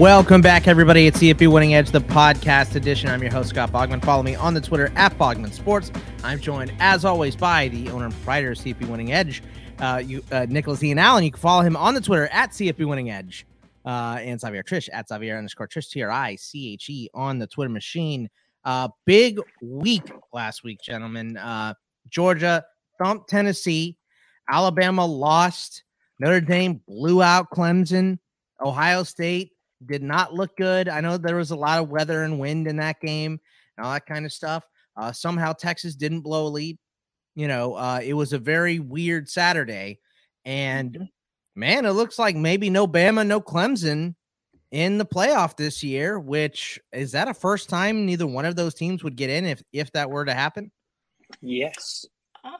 Welcome back, everybody. It's CFB Winning Edge, the podcast edition. I'm your host, Scott Bogman. Follow me on the Twitter at Bogman Sports. I'm joined, as always, by the owner and proprietor of CFB Winning Edge, uh, you, uh, Nicholas Ian Allen. You can follow him on the Twitter at CFB Winning Edge. Uh, and Xavier Triche at Xavier underscore Triche, T R I C H E on the Twitter machine. Uh, big week last week, gentlemen. Uh, Georgia thumped Tennessee. Alabama lost. Notre Dame blew out Clemson. Ohio State did not look good. I know there was a lot of weather and wind in that game and all that kind of stuff. Uh, somehow Texas didn't blow a lead. You know, uh, it was a very weird Saturday. And Mm-hmm. man, it looks like maybe no Bama, no Clemson in the playoff this year, which is that a first time neither one of those teams would get in if if that were to happen? Yes.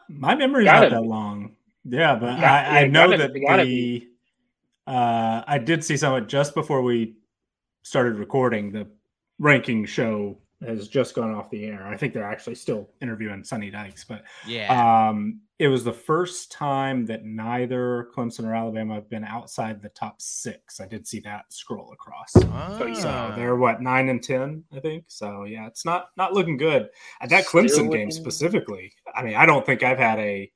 My memory's Gotta not that be. long. Yeah, but Yeah, I, I know gotta- that gotta the uh, I did see someone just before we started recording. The ranking show has just gone off the air. I think they're actually still interviewing Sonny Dykes, but Yeah. um, it was the first time that neither Clemson or Alabama have been outside the top six. I did see that scroll across. So Ah. they're what nine and ten, I think. So yeah, it's not not looking good. At that Still Clemson looking- game specifically. I mean, I don't think I've had a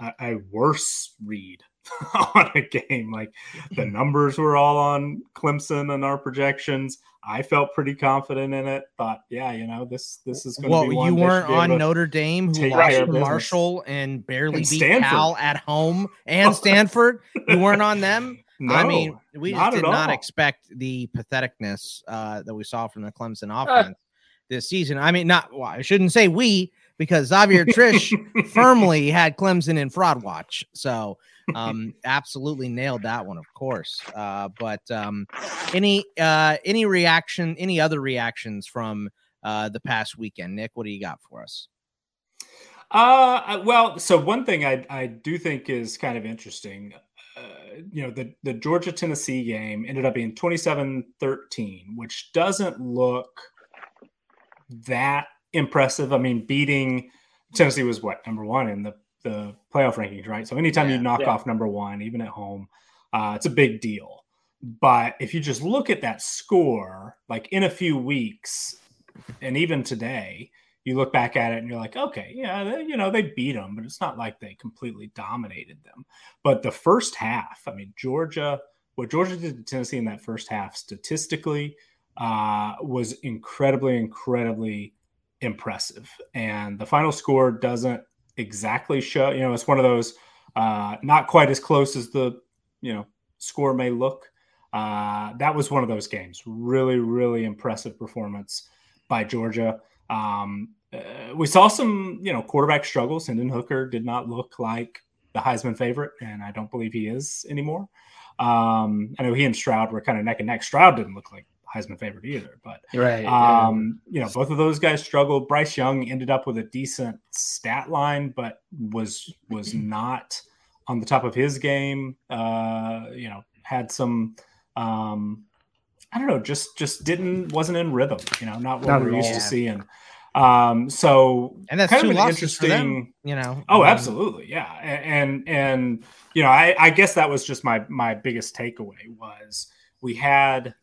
a, a worse read on a game. Like the numbers were all on Clemson and our projections. I felt pretty confident in it. Thought, yeah, you know, this this is going to well, be one Well, you weren't on Notre Dame, who lost to. Marshall and barely And beat Stanford. Cal at home, and Stanford. you weren't on them. I mean, we just did not all. expect the patheticness uh, that we saw from the Clemson offense this season. I mean, not well, I shouldn't say we because Xavier Triche firmly had Clemson in fraud watch. So um absolutely nailed that one of course. Uh but um any uh any reaction any other reactions from uh the past weekend? Nick what do you got for us? Uh, well, so one thing I I do think is kind of interesting, uh, you know, the the Georgia Tennessee game ended up being 27-13, which doesn't look that impressive. I mean, beating Tennessee was what number one in the the playoff rankings, right? So anytime Yeah, you knock yeah. off number one, even at home, uh, it's a big deal. But if you just look at that score, like in a few weeks, and even today, you look back at it and you're like, okay, yeah, they, you know, they beat them, but it's not like they completely dominated them. But the first half, I mean, Georgia, what Georgia did to Tennessee in that first half statistically uh, was incredibly, incredibly impressive. And the final score doesn't exactly show, you know, it's one of those uh, not quite as close as the, you know, score may look. Uh, that was one of those games. Really, really impressive performance by Georgia. Um, uh, we saw some, you know, quarterback struggles. Hendon Hooker did not look like the Heisman favorite, and I don't believe he is anymore. Um, I know he and Stroud were kind of neck and neck. Stroud didn't look like Heisman favorite either, but Right. um, you know, both of those guys struggled. Bryce Young ended up with a decent stat line, but was was not on the top of his game. Uh, you know, had some um, I don't know, just just didn't wasn't in rhythm. You know, not what Not we're used to seeing. Um, so and that's kind of an for them interesting. you know Oh, Um, absolutely, yeah, A- and and you know, I, I guess that was just my my biggest takeaway was we had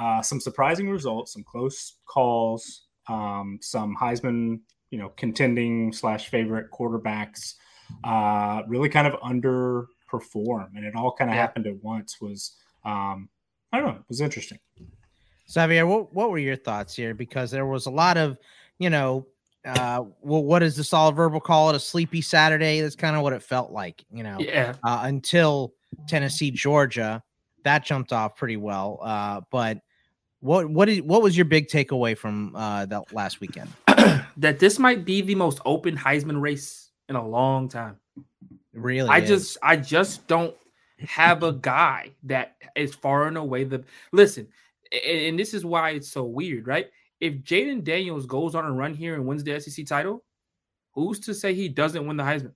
uh, some surprising results, some close calls, um, some Heisman, you know, contending slash favorite quarterbacks, uh, really kind of underperform, and it all kind of Yeah. happened at once. Was um, I don't know, it was interesting. Xavier, what, what were your thoughts here? Because there was a lot of, you know, uh, well, what does the solid verbal call it? A sleepy Saturday. That's kind of what it felt like, you know, yeah. uh, until Tennessee, Georgia. That jumped off pretty well. Uh, but what what is what was your big takeaway from uh, that last weekend? that this might be the most open Heisman race in a long time. Really, I is. just I just don't have a guy that is far and away the listen, a- and, this is why it's so weird, right? If Jayden Daniels goes on a run here and wins the SEC title, who's to say he doesn't win the Heisman?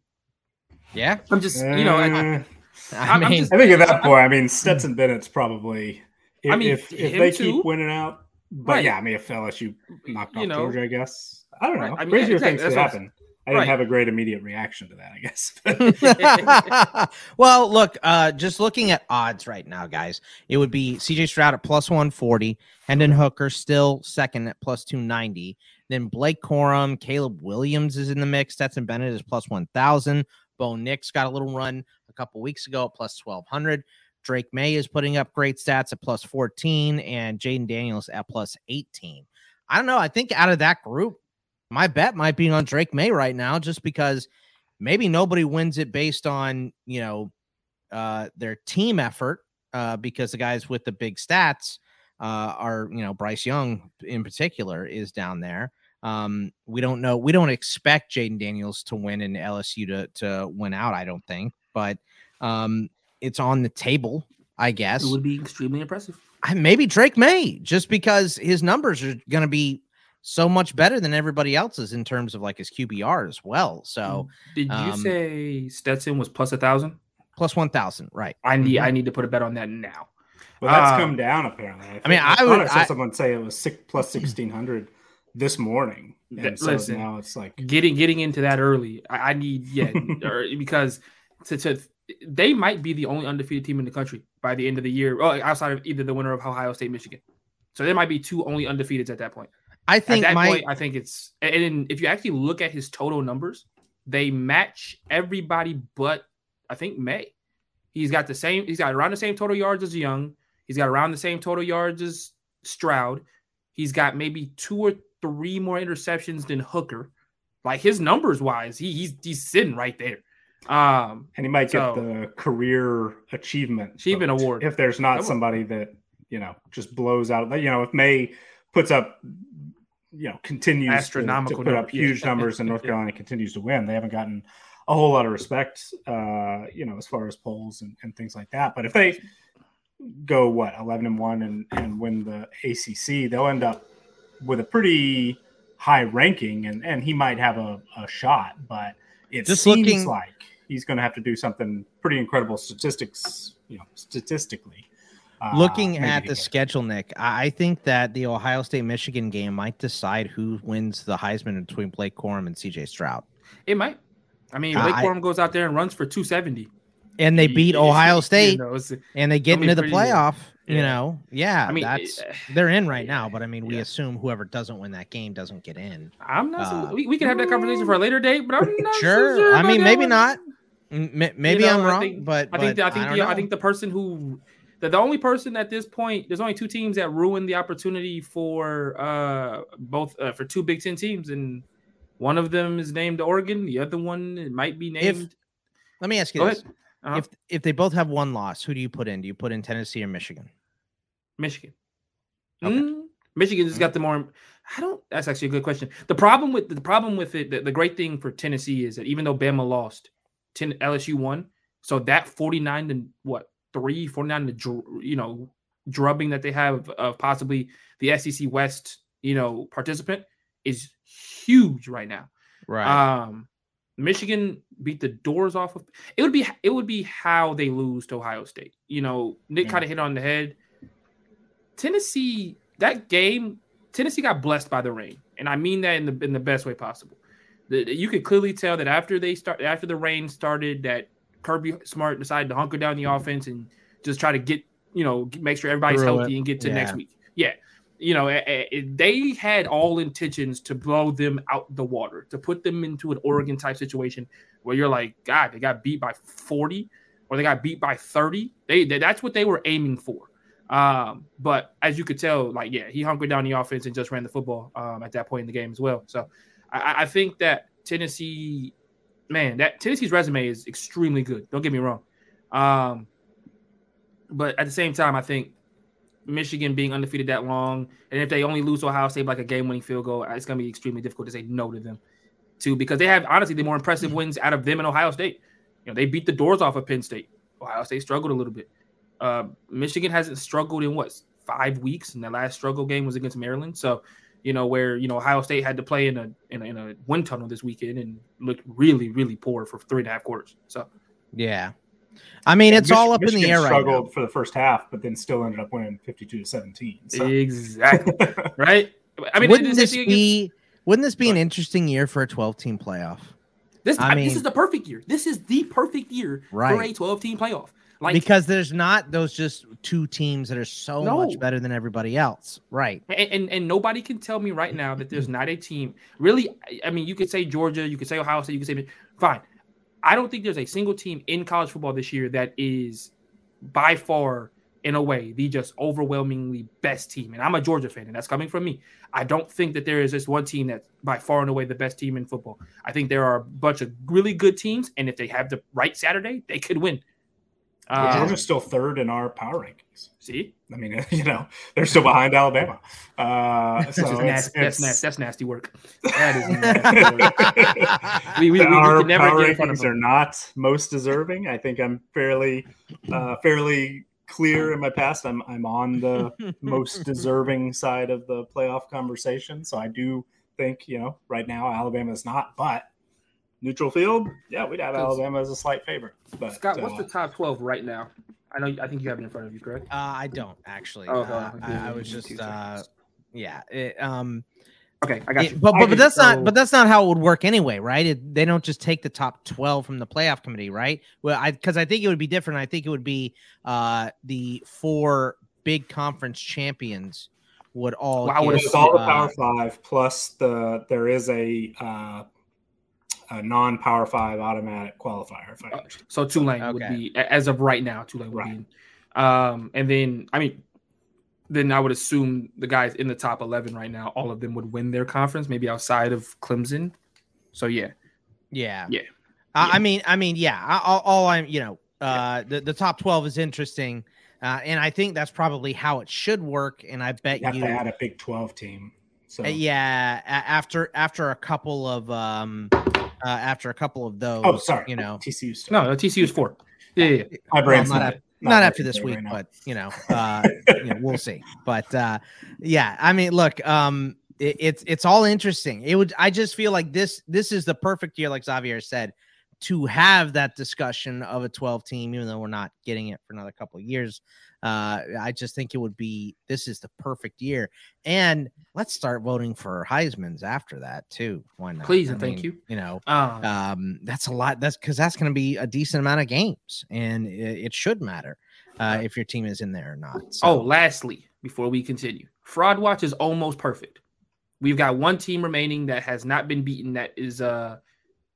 yeah. I'm just you know, I, I I'm- I'm mean, just- I think at that point, I mean, Stetson Bennett's probably. If, I mean, if, if they too. keep winning out, but Right. yeah, I mean, if LSU knocked You off know. Georgia, I guess I don't know. Right, I mean, Crazier exactly, things that's could happen. I didn't Right. have a great immediate reaction to that, I guess. I guess. well, look, uh, just looking at odds right now, guys, it would be CJ Stroud at plus 140, Hendon Hooker still second at plus 290. Then Blake Corum, Caleb Williams is in the mix. Stetson Bennett is plus 1,000. Bo Nix got a little run a couple weeks ago at plus 1,200. Drake Maye is putting up great stats at plus 14, and Jayden Daniels at plus 18. I don't know. I think out of that group, my bet might be on Drake Maye right now, just because maybe nobody wins it based on you know uh, their team effort, uh, because the guys with the big stats uh, are you know Bryce Young in particular is down there. Um, we don't know. We don't expect Jayden Daniels to win and LSU to to win out. I don't think, but um, it's on the table. I guess It would be extremely impressive. I- maybe Drake Maye, just because his numbers are going to be so much better than everybody else's in terms of like his QBR as well. So Did you um, say Stetson was plus a thousand? plus one thousand, right? I need Mhm. I need to put a bet on that now. Well, that's Uh, come down apparently. I mean, I thought would- I someone say it was six plus sixteen hundred this morning, and Th- so listen. now it's like Getting getting into that early, I, I need yeah, or, because to, to they might be the only undefeated team in the country by the end of the year, outside of either the winner of Ohio State, Michigan. So there might be two only undefeateds at that point. I At think that my point, I think it's and if you actually look at his total numbers, they match everybody but I think Maye. He's got the same. He's got around the same total yards as Young. He's got around the same total yards as Stroud. He's got maybe two or three more interceptions than Hooker. Like his numbers wise, he, he's he's sitting right there. Um, and he might get So- the career achievement Achievement award. if there's That not would- somebody that you know just blows out. You know, if Maye puts up, you know, continues to- Astronomical to, put up number, yeah. huge numbers, and North Yeah. Carolina continues to win. They haven't gotten a whole lot of respect, uh, you know, as far as polls and, and things like that. But if they go what eleven and one and and win the ACC, they'll end up with a pretty high ranking, and and he might have a, a shot, but it Just seems looking- like he's going to have to do something pretty incredible statistics, you know, statistically. uh, looking maybe at the schedule, Nick, I I think that the Ohio State Michigan game might decide who wins the Heisman between Blake Corum and CJ Stroud. it might. I mean, Blake I- Corum goes out there and runs for 270. And they beat Ohio State You know, and they get into the pretty- playoff. You yeah. know, yeah, I mean, that's eh, they're in right now. But I mean, we Yeah. assume whoever doesn't win that game doesn't get in. I'm not. so, Uh, we, we can have that conversation for a later date, but I'm not Sure, sure I mean, maybe one. not. M- Maybe know, I'm I wrong, think- but I think the, I think don't the, I think the person who the, the only person at this point there's only two teams that ruined the opportunity for uh both uh, for two Big Ten teams and one of them is named Oregon the other one it might be named Let me ask you Go this: ahead. Uh-huh. if if they both have one loss, who do you put in? Do you put in Tennessee or Michigan? Michigan Okay. Mm, Michigan just got the more I don't that's actually a good question the problem with the problem with it the, the great thing for Tennessee is that even though Bama lost 10 LSU won so that 49 to what 3 49 to dr- you know drubbing that they have of possibly the SEC West you know participant is huge right now Right. um Michigan beat the doors off of it would be it would be how they lose to Ohio State. You know, Nick Yeah. kind of mm. hit on the head. Tennessee, that game, Tennessee got blessed by the rain. And I mean that in the in the best way possible. The, you could clearly tell that after they start after the rain started that Kirby Smart decided to hunker down the offense and just try to get, you know, make sure everybody's healthy it. and get to Yeah. next week. Yeah. You know, eh, eh, they had all intentions to blow them out the water, to put them into an Oregon type situation where you're like, God, they got beat by 40 or they got beat by 30. They, they that's what they were aiming for. Um, but as you could tell, like, yeah, he hunkered down the offense and just ran the football um, at that point in the game as well. So I, I think that Tennessee, man, that Tennessee's resume is extremely good. Don't get me wrong. Um, but at the same time, I think Michigan being undefeated that long, and if they only lose to Ohio State by like a game-winning field goal, it's going to be extremely difficult to say no to them, too, because they have honestly the more impressive wins out of them and Ohio State. You know, they beat the doors off of Penn State. Ohio State struggled a little bit. Uh, Michigan hasn't struggled in what five weeks, and the last struggle game was against Maryland. So, you know, where you know Ohio State had to play in a in a, in a wind tunnel this weekend and looked really really poor for three and a half quarters. So yeah. I mean, it's Mich- all up in the Michigan air right struggled now. for the first half, but then still ended up winning fifty-two to seventeen. So. exactly right. I mean, wouldn't this same against- be wouldn't this be an interesting year for a 12 team playoff? This I mean, this is the perfect year. This is the perfect year for a 12 team playoff. Like because there's not those just two teams that are so much better than everybody else. Right. and, and and nobody can tell me right now that there's not a team really I- i mean you could say georgia you could say ohio state you could say fine i don't think there's a single team in college football this year that is by far in a way the just overwhelmingly best team. And i'm a georgia fan and that's coming from me. I don't think that there is just one team that's by far and away the best team in football. I think there are a bunch of really good teams and if they have the right saturday they could win Yeah. um, Georgia's still third in our power rankings. see I mean, you know, they're still behind Alabama. Uh, that's, so just it's, nasty, that's, it's- nasty, that's nasty work that is nasty work. we, we, we, we our can never power get in front of rankings are not most deserving. I think I'm fairly, uh, fairly clear in my past. I'm I'm on the most deserving side of the playoff conversation. So I do think you know right now Alabama is not, but neutral field, yeah, we'd have Alabama as a slight favorite. But Scott, what's uh, the top twelve right now? I know. I think you have it in front of you, correct? Uh, I don't actually. Oh, Uh. I, I was just uh, yeah. It, um, Okay, I got it- you. but but, but that's so- not but that's not how it would work anyway, right? It, they don't just take the top twelve from the playoff committee, right? Well, I because I think it would be different. I think it would be uh the four big conference champions would all. Well, I would've get, it's all the uh, Power Five plus the there is a a non-Power Five automatic qualifier. If I Uh, understand. So Tulane would be as of right now. Tulane would Right. be. in. Um, and then I mean, then I would assume the guys in the top eleven right now, all of them would win their conference, maybe outside of Clemson. So yeah, Yeah. Yeah. I, Yeah. I mean, I mean, yeah. I, all, all I'm, you know, uh, the the top twelve is interesting, uh, and I think that's probably how it should work. And I bet You have you, to add a Big Twelve team. So uh, yeah, after after a couple of um, uh, after a couple of those, Oh, sorry. you know, TCU. Still. no, no TCU is four. Yeah, yeah, yeah. my brain's not not, af- not, after this week, right but you know, uh, you know, we'll see. But uh, yeah, I mean, look, um, it, it's it's all interesting. It would, I just feel like this this is the perfect year, like Xavier said, to have that discussion of a 12 team, even though we're not getting it for another couple of years. Uh, I just think it would be this is the perfect year, and let's start voting for Heisman's after that too. Why not? Please I and thank you. You know, Um, um that's a lot that's because that's going to be a decent amount of games and it, it should matter uh if your team is in there or not so, Oh, lastly, before we continue, Fraud Watch is almost perfect. We've got one team remaining that has not been beaten. That is uh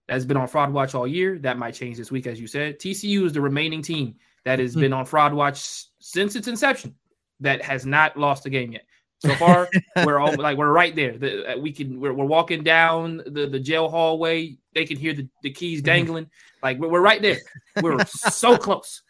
that's been on Fraud Watch all year. That might change this week, as you said. TCU is the remaining team that has Hmm. been on Fraud Watch since its inception that has not lost a game yet. So far, we're all like we're right there. The, uh, we can we're, we're walking down the, the jail hallway. They can hear the, the keys dangling. Like we're, we're right there. We're so close.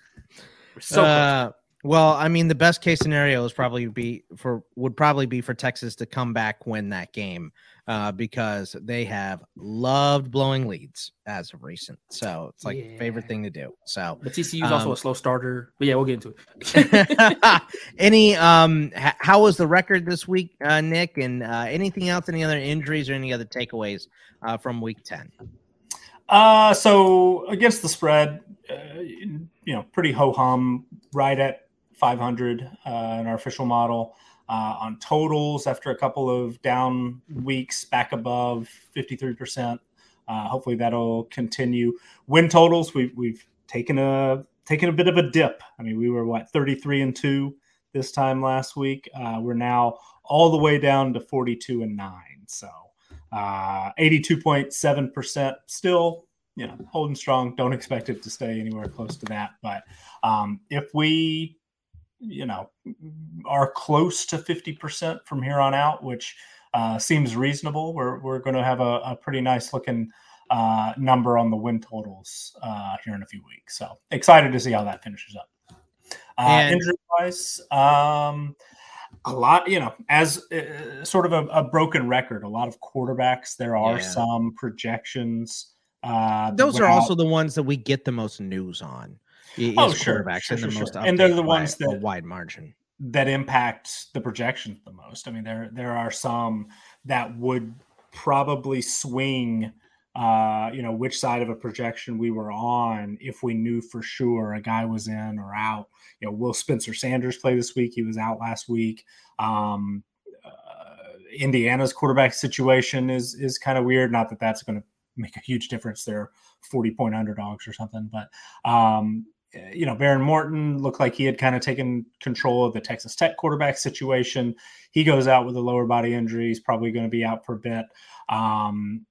We're so close. uh, well i mean the best case scenario is probably be for would probably be for texas to come back win that game uh because they have loved blowing leads as of recent so it's like favorite thing to do so But TCU is also Um, a slow starter. But yeah, we'll get into it. any um h- how was the record this week uh nick and uh anything else any other injuries or any other takeaways uh from week 10 Uh, so against the spread, uh, you know, pretty ho hum, right at 500 uh, in our official model. Uh, on totals, after a couple of down weeks, back above 53%. Uh, hopefully that'll continue. Win totals, we've we've taken a taken a bit of a dip. I mean, we were what 33 and two this time last week. Uh, we're now all the way down to 42 and nine. So uh, 82.7% still you know holding strong don't expect it to stay anywhere close to that but um, if we you know are close to 50% from here on out which uh, seems reasonable we're, we're going to have a, a pretty nice looking uh, number on the win totals uh, here in a few weeks so excited to see how that finishes up uh, injury wise um, a lot, you know, as uh, sort of a, a broken record, a lot of quarterbacks. There are Yeah. some projections. Uh, those are also the ones that we get the most news on. Oh, is sure, quarterbacks sure, and the most sure. And they're the ones by that- wide margin. that impact the projections the most. I mean, there there are some that would probably swing. Uh, you know which side of a projection we were on if we knew for sure a guy was in or out. You know, will Spencer Sanders play this week? He was out last week. Um, uh, Indiana's quarterback situation is is kind of weird. Not that that's going to make a huge difference. They're 40 point underdogs or something. But, um, you know, Behren Morton looked like he had kind of taken control of the Texas Tech quarterback situation. He goes out with a lower body injury. He's probably going to be out for a bit. Um,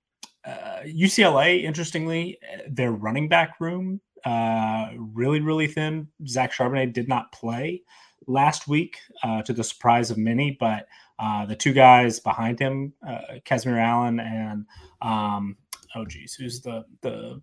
uh, UCLA, interestingly, their running back room uh, really, really thin. Zach Charbonnet did not play last week, uh, to the surprise of many, but uh, the two guys behind him, uh, Kazmeir Allen and um, oh geez, who's the the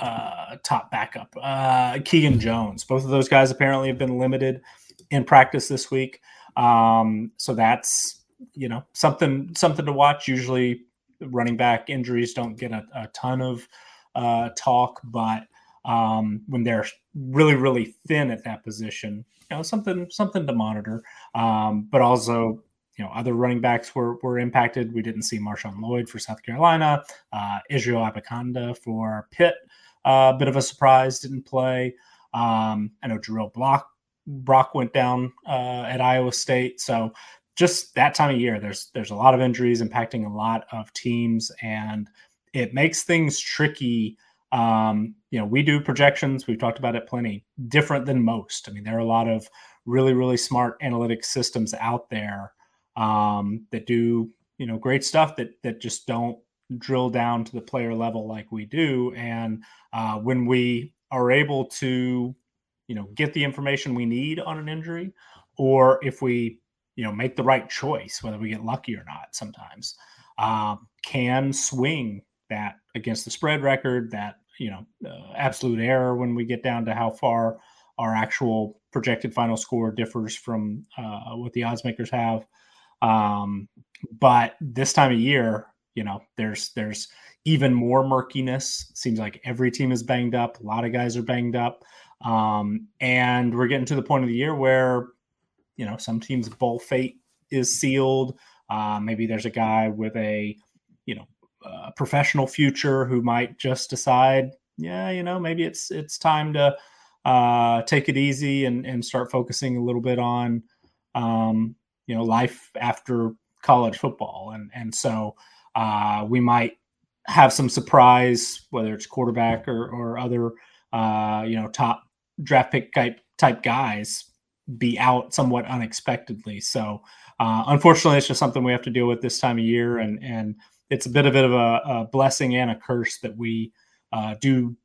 uh, top backup? Uh, Keegan Jones. Both of those guys apparently have been limited in practice this week, um, so that's you know something something to watch. Usually, running back injuries don't get a, a ton of uh, talk, but um, when they're really really thin at that position, you know something something to monitor. Um, but also, know, other running backs were were impacted. We didn't see Marshawn Lloyd for South Carolina, uh, Israel Abanikanda for Pitt. A uh, bit of a surprise, didn't play. Um, I know Jirehl Brock Brock went down uh, at Iowa State, so just that time of year, there's there's a lot of injuries impacting a lot of teams, and it makes things tricky um, you know, we do projections. We've talked about it plenty. Different than most. I mean, there are a lot of really, really smart analytic systems out there um, that do you know great stuff that that just don't drill down to the player level like we do. And uh, when we are able to, you know, get the information we need on an injury, or if we, you know, make the right choice, whether we get lucky or not, sometimes um, can swing that against the spread record, that you know uh, absolute error when we get down to how far our actual projected final score differs from uh, what the odds makers have. Um, but this time of year, you know, there's there's even more murkiness. Seems like every team is banged up. A lot of guys are banged up, um, and we're getting to the point of the year where, you know, some teams' bowl fate is sealed. Uh, maybe there's a guy with a, you know, professional future who might just decide, yeah, you know, maybe it's it's time to uh, take it easy and and start focusing a little bit on, um, you know, life after college football, and and so uh, we might have some surprise, whether it's quarterback or or other, uh, you know, top draft pick type type guys be out somewhat unexpectedly. So uh, unfortunately, it's just something we have to deal with this time of year, and and it's a bit of, a, a blessing and a curse that we uh, do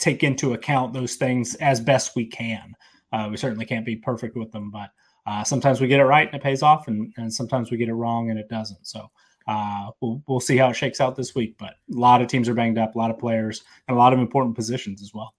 take into account those things as best we can. Uh, we certainly can't be perfect with them, but uh, sometimes we get it right and it pays off, and, and sometimes we get it wrong and it doesn't. So uh, we'll we'll see how it shakes out this week. But a lot of teams are banged up, a lot of players, and a lot of important positions as well.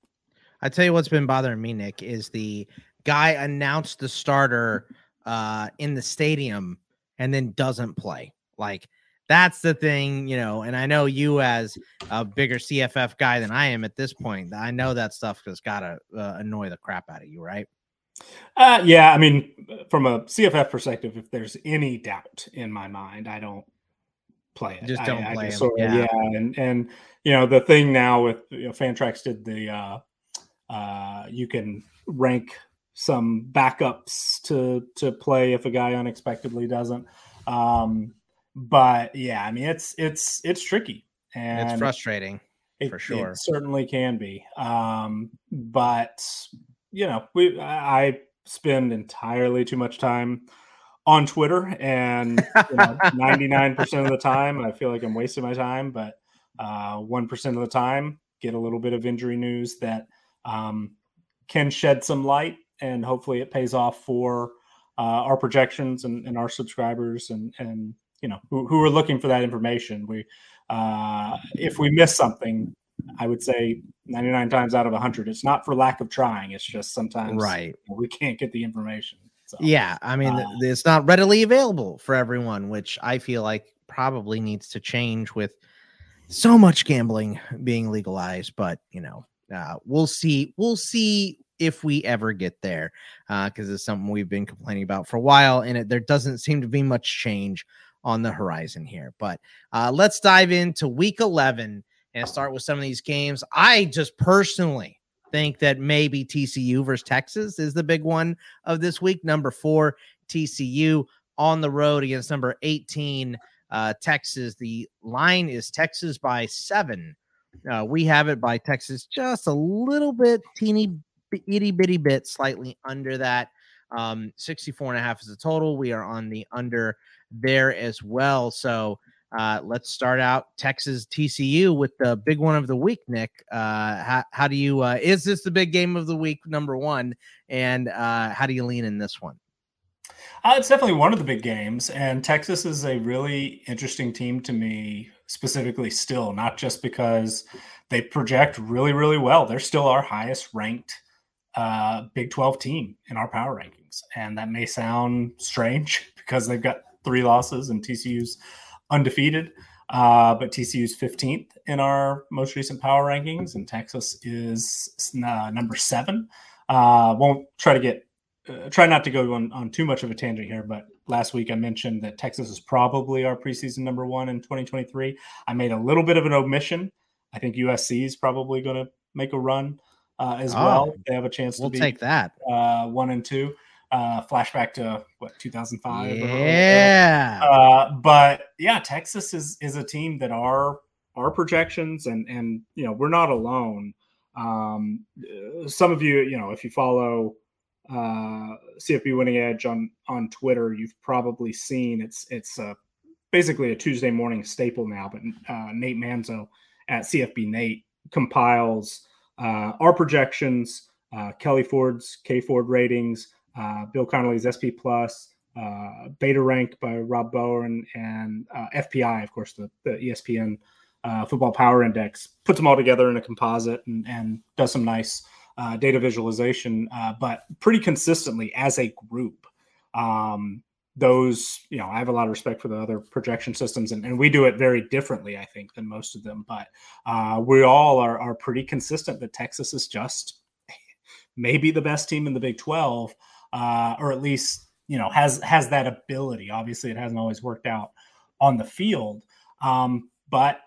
I tell you what's been bothering me, Nick, is the guy announced the starter uh, in the stadium and then doesn't play. Like that's the thing, you know. And I know you, as a bigger CFF guy than I am at this point, I know that stuff has got to uh, annoy the crap out of you, right? Uh, yeah, I mean, from a CFF perspective, if there's any doubt in my mind, I don't play it. Just don't I, play I it. Sort of, yeah. yeah, and and you know the thing now with you know, Fantrax did the uh, uh, you can rank some backups to to play if a guy unexpectedly doesn't. Um, but yeah, I mean it's it's it's tricky and it's frustrating it, for sure. It certainly can be. Um, but you know, we I spend entirely too much time on Twitter, and ninety nine percent of the time, I feel like I'm wasting my time. But uh, one uh, of the time, get a little bit of injury news that um, can shed some light, and hopefully, it pays off for uh, our projections and, and, our subscribers and and you know who, who are looking for that information. We uh, if we miss something, I would say 99 times out of 100, it's not for lack of trying. It's just sometimes right we can't get the information. So, yeah, I mean uh, it's not readily available for everyone, which I feel like probably needs to change with so much gambling being legalized. But you know, uh, we'll see. We'll see if we ever get there, because uh, it's something we've been complaining about for a while, and it, there doesn't seem to be much change on the horizon here. But uh, let's dive into week 11 and start with some of these games. I just personally think that maybe TCU versus Texas is the big one of this week. Number four, TCU on the road against number 18, uh, Texas. The line is Texas by seven. Uh, we have it by Texas just a little bit, teeny itty bitty bit, slightly under that. Um, 64 and a half is the total. We are on the under there as well. So uh, let's start out Texas TCU with the big one of the week. Nick, uh, how, how do you, uh, is this the big game of the week, number one? And uh, how do you lean in this one? Uh, it's definitely one of the big games, and Texas is a really interesting team to me, specifically. Still, not just because they project really, really well. They're still our highest ranked uh, Big Twelve team in our power rankings, and that may sound strange because they've got three losses and TCU's undefeated. Uh, but TCU's 15th in our most recent power rankings, and Texas is uh, number seven. Uh, won't try to get uh, try not to go on, on too much of a tangent here, but last week I mentioned that Texas is probably our preseason number one in 2023. I made a little bit of an omission. I think USC is probably going to make a run uh, as oh, well. They have a chance we'll to be take that uh, one and two. Uh, flashback to what 2005. Yeah. Uh, but yeah, Texas is is a team that our our projections and and you know we're not alone. Um, some of you, you know, if you follow uh, CFB Winning Edge on on Twitter, you've probably seen it's it's uh, basically a Tuesday morning staple now. But uh, Nate Manzo at CFB Nate compiles uh, our projections, uh, Kelly Ford's K Ford ratings, uh, Bill Connolly's SP Plus, uh, Beta Rank by Rob Bowen, and uh, FPI, of course, the, the ESPN uh, Football Power Index, puts them all together in a composite and, and does some nice uh, data visualization, uh, but pretty consistently as a group. Um, those, you know, I have a lot of respect for the other projection systems, and, and we do it very differently, I think, than most of them. But we all are, are pretty consistent that Texas is just maybe the best team in the Big 12, uh, or at least, you know, has has that ability. Obviously, it hasn't always worked out on the field, um, but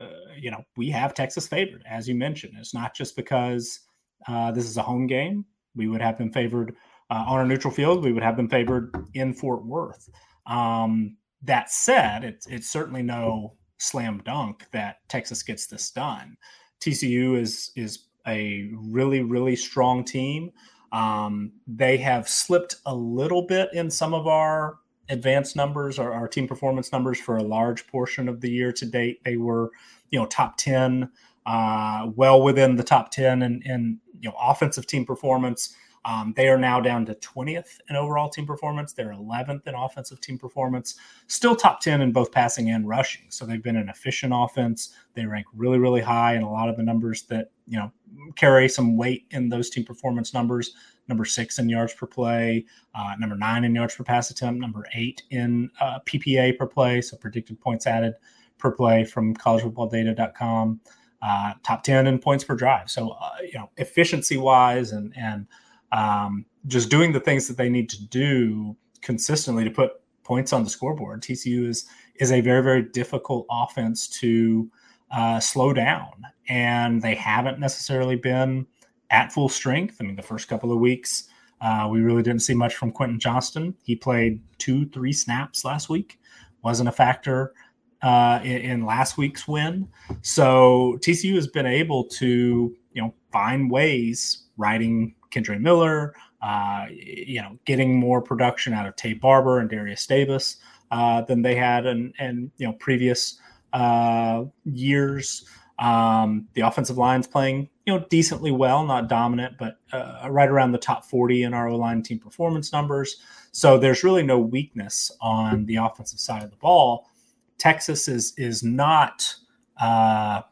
uh, you know, we have Texas favored, as you mentioned. It's not just because uh, this is a home game. We would have them favored uh, on a neutral field. We would have them favored in Fort Worth. Um, that said, it's it's certainly no slam dunk that Texas gets this done. TCU is is a really really strong team. Um, they have slipped a little bit in some of our advanced numbers or our team performance numbers for a large portion of the year to date. They were, you know, top 10, uh, well within the top 10 in, in you know, offensive team performance. Um, they are now down to 20th in overall team performance. They're 11th in offensive team performance, still top 10 in both passing and rushing. So they've been an efficient offense. They rank really, really high in a lot of the numbers that, you know, carry some weight in those team performance numbers number six in yards per play, uh, number nine in yards per pass attempt, number eight in uh, PPA per play, so predicted points added per play from collegefootballdata.com, uh, top 10 in points per drive. So, uh, you know, efficiency wise and, and um, just doing the things that they need to do consistently to put points on the scoreboard. TCU is, is a very, very difficult offense to uh, slow down. And they haven't necessarily been at full strength. I mean, the first couple of weeks, uh, we really didn't see much from Quentin Johnston. He played two, three snaps last week, wasn't a factor uh, in, in, last week's win. So TCU has been able to, you know, find ways riding Kendre Miller, uh, you know, getting more production out of Taye Barber and Derius Davis uh, than they had in, in you know previous uh, years. Um, the offensive line's playing, you know, decently well, not dominant, but uh, right around the top 40 in our line team performance numbers. So there's really no weakness on the offensive side of the ball. Texas is is not, uh,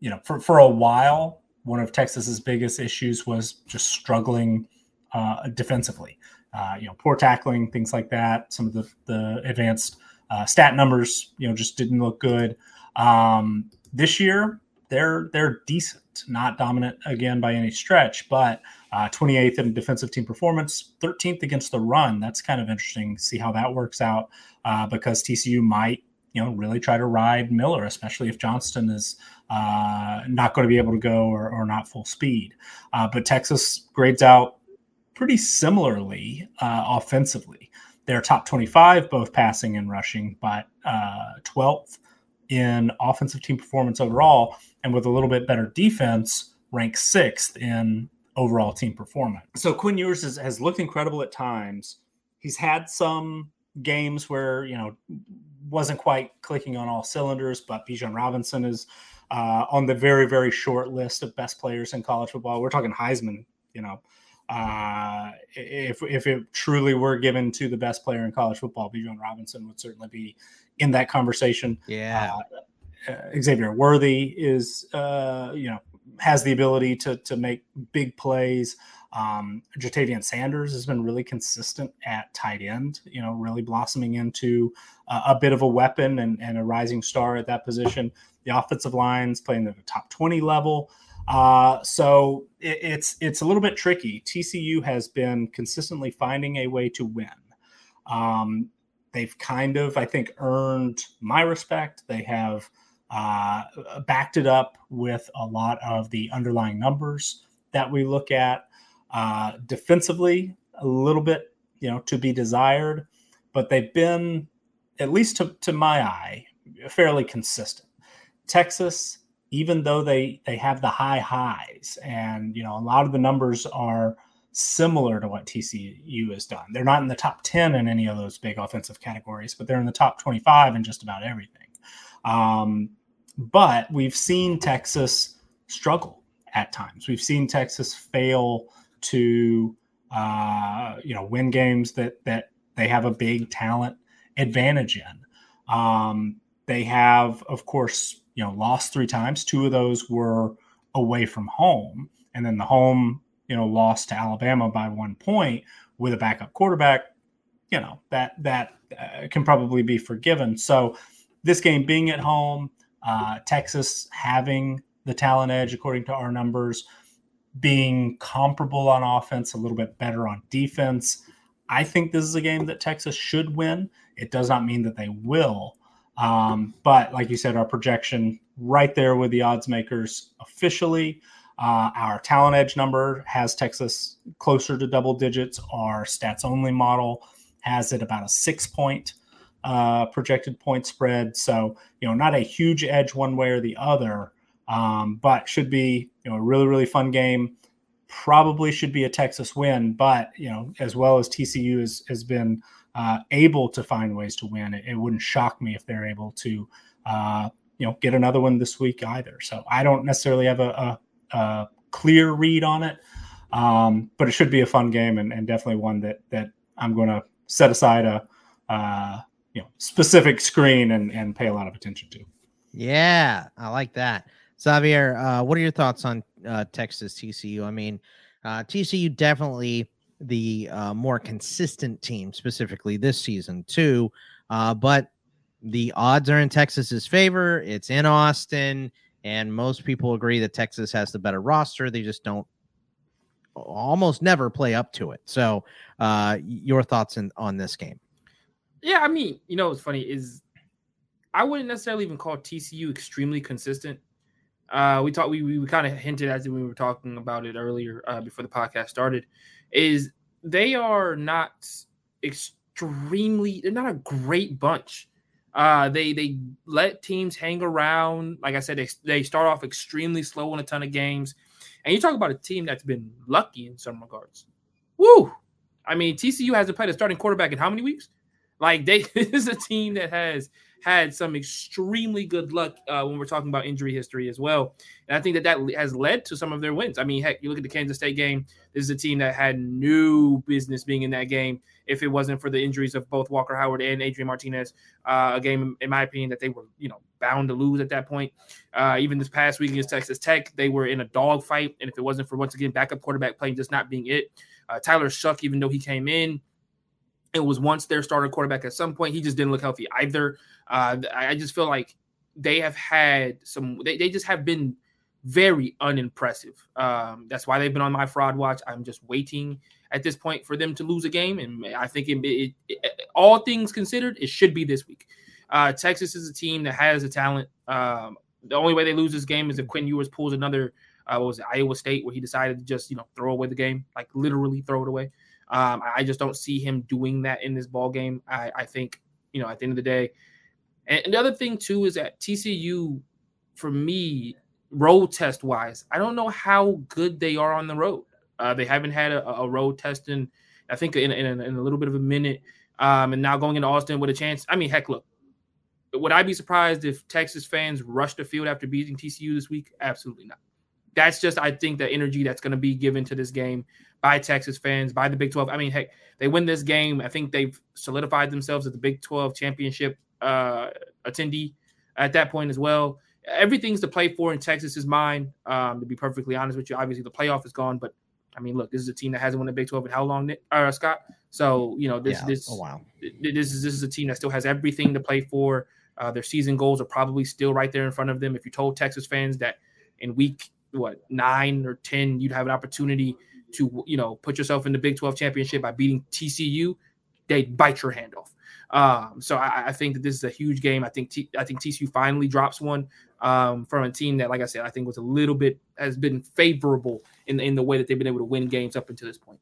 you know, for for a while, one of Texas's biggest issues was just struggling uh, defensively. Uh, you know, poor tackling, things like that. Some of the the advanced uh, stat numbers, you know, just didn't look good. Um, this year, they're they're decent, not dominant again by any stretch, but uh, 28th in defensive team performance, 13th against the run. That's kind of interesting. See how that works out uh, because TCU might you know really try to ride Miller, especially if Johnston is uh, not going to be able to go or, or not full speed. Uh, but Texas grades out pretty similarly uh, offensively. They're top 25, both passing and rushing, but uh, 12th in offensive team performance overall. And with a little bit better defense, ranks sixth in overall team performance. So Quinn Ewers has, has looked incredible at times. He's had some games where, you know, wasn't quite clicking on all cylinders, but Bijan Robinson is uh, on the very, very short list of best players in college football. We're talking Heisman, you know. Uh, if if it truly were given to the best player in college football, Bijan Robinson would certainly be in that conversation. Yeah. Uh, uh, Xavier Worthy is, uh, you know, has the ability to to make big plays. Um, Ja'Tavion Sanders has been really consistent at tight end, you know, really blossoming into uh, a bit of a weapon and, and a rising star at that position. The offensive lines playing at the top 20 level. Uh, so it, it's it's a little bit tricky. TCU has been consistently finding a way to win. Um, they've kind of, I think, earned my respect. They have uh, backed it up with a lot of the underlying numbers that we look at. Uh, defensively, a little bit, you know, to be desired, but they've been, at least to, to my eye, fairly consistent. Texas, even though they they have the high highs, and you know, a lot of the numbers are similar to what TCU has done. They're not in the top 10 in any of those big offensive categories, but they're in the top 25 in just about everything. Um, but we've seen Texas struggle at times. We've seen Texas fail to uh, you know win games that that they have a big talent advantage in. Um, they have, of course, you know, lost three times. Two of those were away from home, and then the home you know lost to Alabama by one point with a backup quarterback. You know that that uh, can probably be forgiven. So this game being at home, uh, Texas having the talent edge according to our numbers, being comparable on offense, a little bit better on defense. I think this is a game that Texas should win. It does not mean that they will. Um, but like you said, our projection right there with the odds makers officially. Uh, our talent edge number has Texas closer to double digits. Our stats only model has it about a six point uh, projected point spread. So, you know, not a huge edge one way or the other, um, but should be, you know, a really, really fun game. Probably should be a Texas win, but, you know, as well as TCU has, has been uh, able to find ways to win, it, it, wouldn't shock me if they're able to, uh, you know, get another one this week either. So I don't necessarily have a, a, a clear read on it, um, but it should be a fun game and, and definitely one that that I'm going to set aside a uh, you know specific screen and and pay a lot of attention to. Yeah, I like that. Xavier, uh, what are your thoughts on uh, Texas TCU? I mean, uh, TCU definitely the uh, more consistent team, specifically this season too. Uh, but the odds are in Texas's favor. It's in Austin, and most people agree that Texas has the better roster. They just don't almost never play up to it. So, uh, your thoughts in, on this game? Yeah, I mean, you know, what's funny is I wouldn't necessarily even call TCU extremely consistent. Uh, we talked, we, we, kind of hinted as we were talking about it earlier uh, before the podcast started. Is they are not extremely, they're not a great bunch. Uh, they they let teams hang around. Like I said, they, they start off extremely slow in a ton of games. And you talk about a team that's been lucky in some regards. Woo! I mean, TCU hasn't played a starting quarterback in how many weeks? Like they this is a team that has had some extremely good luck uh, when we're talking about injury history as well. And I think that that has led to some of their wins. I mean, heck, you look at the Kansas State game. This is a team that had no business being in that game if it wasn't for the injuries of both Walker Howard and Adrian Martinez. Uh, a game, in my opinion, that they were you know bound to lose at that point. Uh, even this past week against Texas Tech, they were in a dogfight, and if it wasn't for once again backup quarterback playing just not being it, uh, Tyler Shough, even though he came in it was once their starter quarterback at some point. He just didn't look healthy either. Uh, I just feel like they have had some, they, they just have been very unimpressive. Um, that's why they've been on my fraud watch. I'm just waiting at this point for them to lose a game. And I think it, it, it, all things considered, it should be this week. Uh, Texas is a team that has a talent. Um, the only way they lose this game is if Quinn Ewers pulls another, uh, what was it, Iowa State, where he decided to just, you know, throw away the game, like literally throw it away. Um, I just don't see him doing that in this ball game. I, I think, you know, at the end of the day, and, the other thing too is that TCU, for me, road test wise, I don't know how good they are on the road. Uh, they haven't had a, a road test in, I think, in, in, in, a little bit of a minute. Um, and now going into Austin with a chance. I mean, heck, look, would I be surprised if Texas fans rush the field after beating TCU this week? Absolutely not. That's just, I think, the energy that's going to be given to this game by Texas fans, by the Big 12. I mean, heck, they win this game. I think they've solidified themselves as the Big 12 championship uh, attendee at that point as well. Everything's to play for in Texas's mind. Um, to be perfectly honest with you, obviously the playoff is gone, but I mean, look, this is a team that hasn't won the Big 12 in how long, uh, Scott? So you know, this yeah, this oh, wow. this is this is a team that still has everything to play for. Uh, their season goals are probably still right there in front of them. If you told Texas fans that in week what nine or ten you'd have an opportunity to you know put yourself in the Big 12 championship by beating TCU, they'd bite your hand off. Um, so I, I, think that this is a huge game. I think T, I think TCU finally drops one um, from a team that, like I said, I think was a little bit has been favorable in in the way that they've been able to win games up until this point.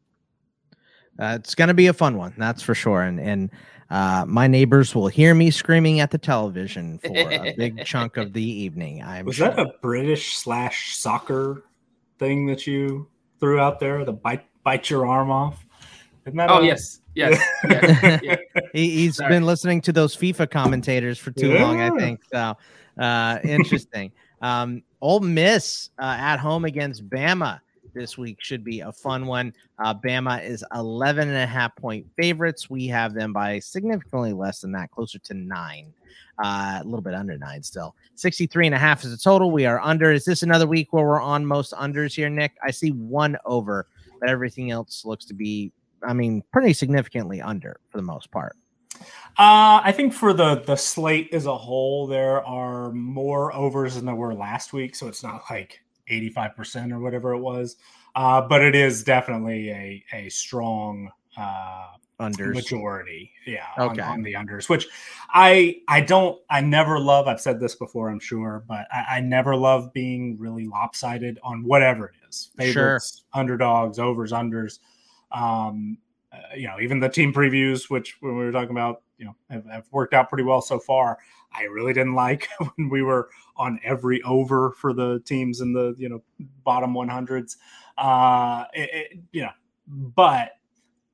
Uh, it's going to be a fun one, that's for sure. And and uh, my neighbors will hear me screaming at the television for a big chunk of the evening. I was sure. that a British slash soccer thing that you threw out there? The bite bite your arm off. Isn't that? Oh a- yes, yes. yes, yes. he, has been listening to those FIFA commentators for too yeah. long, I think. So uh, interesting. um, Ole Miss uh, at home against Bama this week should be a fun one. Uh, Bama is 11 and a half point favorites. We have them by significantly less than that, closer to nine, uh, a little bit under nine still. 63 and a half is the total. We are under. Is this another week where we're on most unders here, Nick? I see one over, but everything else looks to be, I mean, pretty significantly under for the most part. Uh, I think for the the slate as a whole, there are more overs than there were last week, so it's not like 85% or whatever it was. Uh, but it is definitely a, a strong uh, unders majority. Yeah. Okay. On, on, the unders, which I, I don't, I never love, I've said this before, I'm sure, but I, I never love being really lopsided on whatever it is. Favorites, sure. underdogs, overs, unders. Um, uh, you know, even the team previews, which when we were talking about, you know, have, have worked out pretty well so far. I really didn't like when we were on every over for the teams in the you know bottom 100s. Uh, it, it, you know, but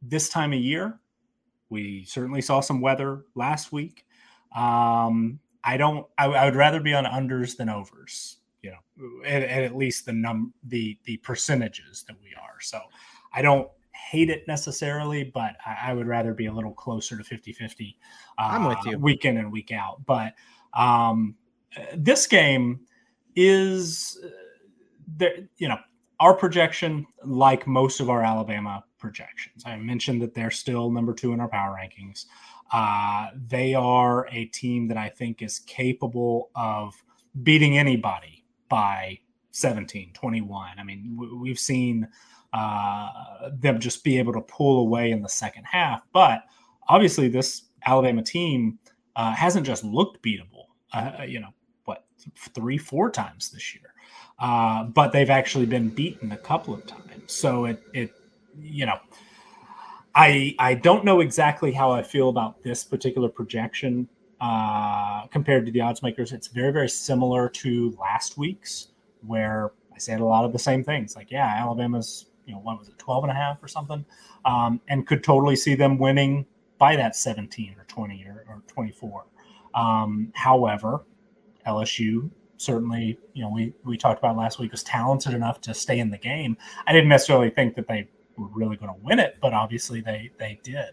this time of year, we certainly saw some weather last week. Um, I don't. I, I, would rather be on unders than overs. You know, at, at least the num the the percentages that we are. So I don't hate it necessarily, but I, I, would rather be a little closer to 50 50 uh, I'm with you. week in and week out. But um, this game is, uh, there, you know, our projection, like most of our Alabama projections. I mentioned that they're still number two in our power rankings. Uh, they are a team that I think is capable of beating anybody by 17, 21. I mean, we've seen uh, them just be able to pull away in the second half. But obviously, this Alabama team uh, hasn't just looked beatable. Uh, you know what, three, four times this year, uh, but they've actually been beaten a couple of times. So it, it, you know, I I don't know exactly how I feel about this particular projection uh, compared to the odds makers. It's very very similar to last week's, where I said a lot of the same things. Like, yeah, Alabama's you know, what was it, 12 and a half or something, um, and could totally see them winning by that 17 or 20 or, or 24. Um, however, LSU certainly, you know, we, we talked about last week was talented enough to stay in the game. I didn't necessarily think that they were really going to win it, but obviously they, they did.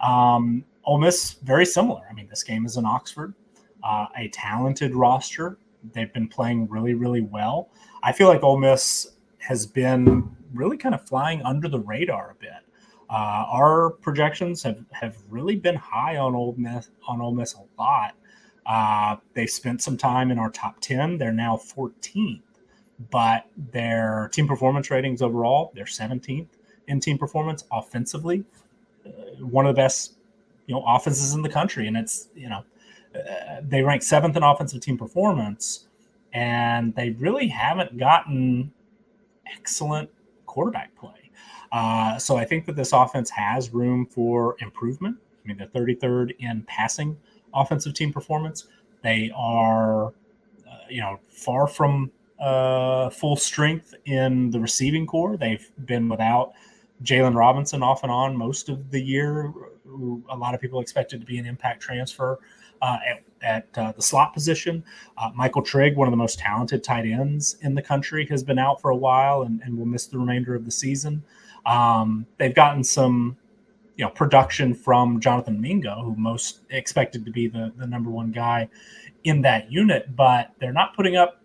Um, Ole Miss, very similar. I mean, this game is in Oxford, uh, a talented roster. They've been playing really, really well. I feel like Ole Miss has been really kind of flying under the radar a bit. Uh, our projections have, have really been high on Ole Miss on Ole Miss a lot. Uh, they've spent some time in our top ten. They're now 14th, but their team performance ratings overall they're 17th in team performance offensively. Uh, one of the best you know offenses in the country, and it's you know uh, they rank seventh in offensive team performance, and they really haven't gotten excellent quarterback play. Uh, so I think that this offense has room for improvement. I mean, they're 33rd in passing offensive team performance. They are, uh, you know, far from uh, full strength in the receiving corps. They've been without Jaylon Robinson off and on most of the year, a lot of people expected to be an impact transfer uh, at, at uh, the slot position. Uh, Michael Trigg, one of the most talented tight ends in the country, has been out for a while and, and will miss the remainder of the season. Um, they've gotten some you know production from Jonathan Mingo, who most expected to be the, the number one guy in that unit, but they're not putting up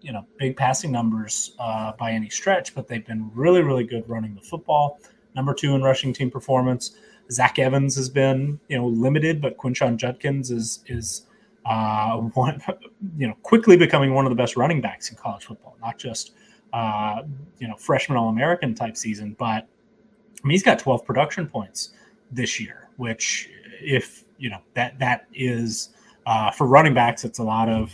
you know big passing numbers uh, by any stretch. But they've been really really good running the football. Number two in rushing team performance. Zach Evans has been you know limited, but Quinshon Judkins is is uh, one you know quickly becoming one of the best running backs in college football. Not just uh, you know freshman All American type season, but I mean, he's got 12 production points this year, which if you know that that is uh, for running backs, it's a lot of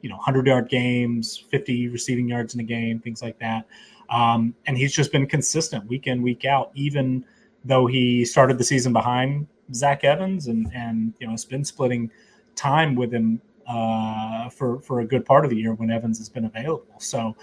you know 100 yard games, 50 receiving yards in a game, things like that. Um, and he's just been consistent week in week out, even though he started the season behind Zach Evans and and you know has been splitting time with him uh, for for a good part of the year when Evans has been available. So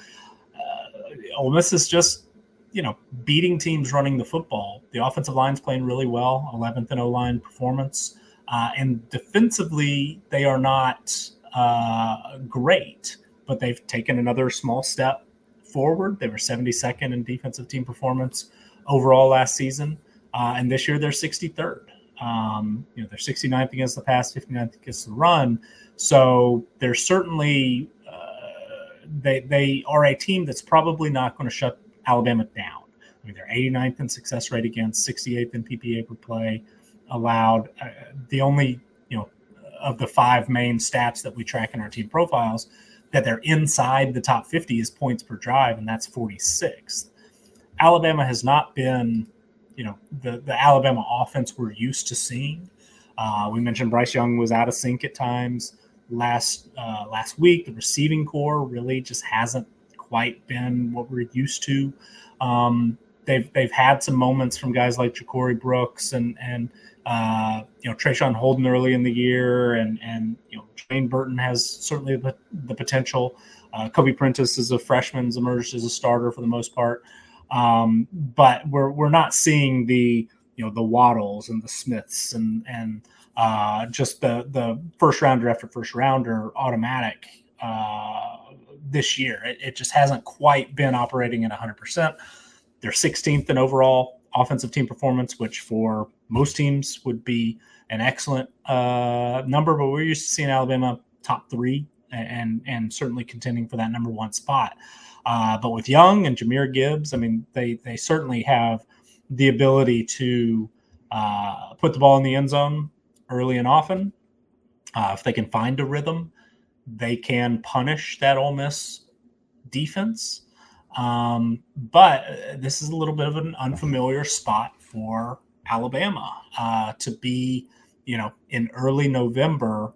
uh, Ole Miss is just you know, beating teams running the football. The offensive line's playing really well, 11th and O line performance. Uh, and defensively, they are not uh, great, but they've taken another small step forward. They were 72nd in defensive team performance overall last season. Uh, and this year, they're 63rd. Um, you know, they're 69th against the pass, 59th against the run. So they're certainly uh, they they are a team that's probably not going to shut Alabama down. I mean, they're 89th in success rate against, 68th in PPA per play allowed. Uh, the only, you know, of the five main stats that we track in our team profiles that they're inside the top 50 is points per drive, and that's 46th. Alabama has not been, you know, the, the Alabama offense we're used to seeing. Uh, we mentioned Bryce Young was out of sync at times last uh, last week. The receiving corps really just hasn't quite been what we're used to. Um, they've they've had some moments from guys like Ja'Corey Brooks and and uh, you know Traeshon Holden early in the year, and and you know Jermaine Burton has certainly the, the potential. Uh, Kobe Prentice is a freshman, emerged as a starter for the most part, um, but we're we're not seeing the you know the Waddles and the Smiths and and uh, just the the first rounder after first rounder automatic uh, this year. It, it, just hasn't quite been operating at 100%. They're 16th in overall offensive team performance, which for most teams would be an excellent uh, number, but we're used to seeing Alabama top three and and certainly contending for that number one spot. Uh, but with Young and Jahmyr Gibbs, I mean, they they certainly have the ability to uh, put the ball in the end zone early and often. Uh, if they can find a rhythm, they can punish that Ole Miss defense. Um, but uh, this is a little bit of an unfamiliar spot for Alabama uh, to be, you know, in early November,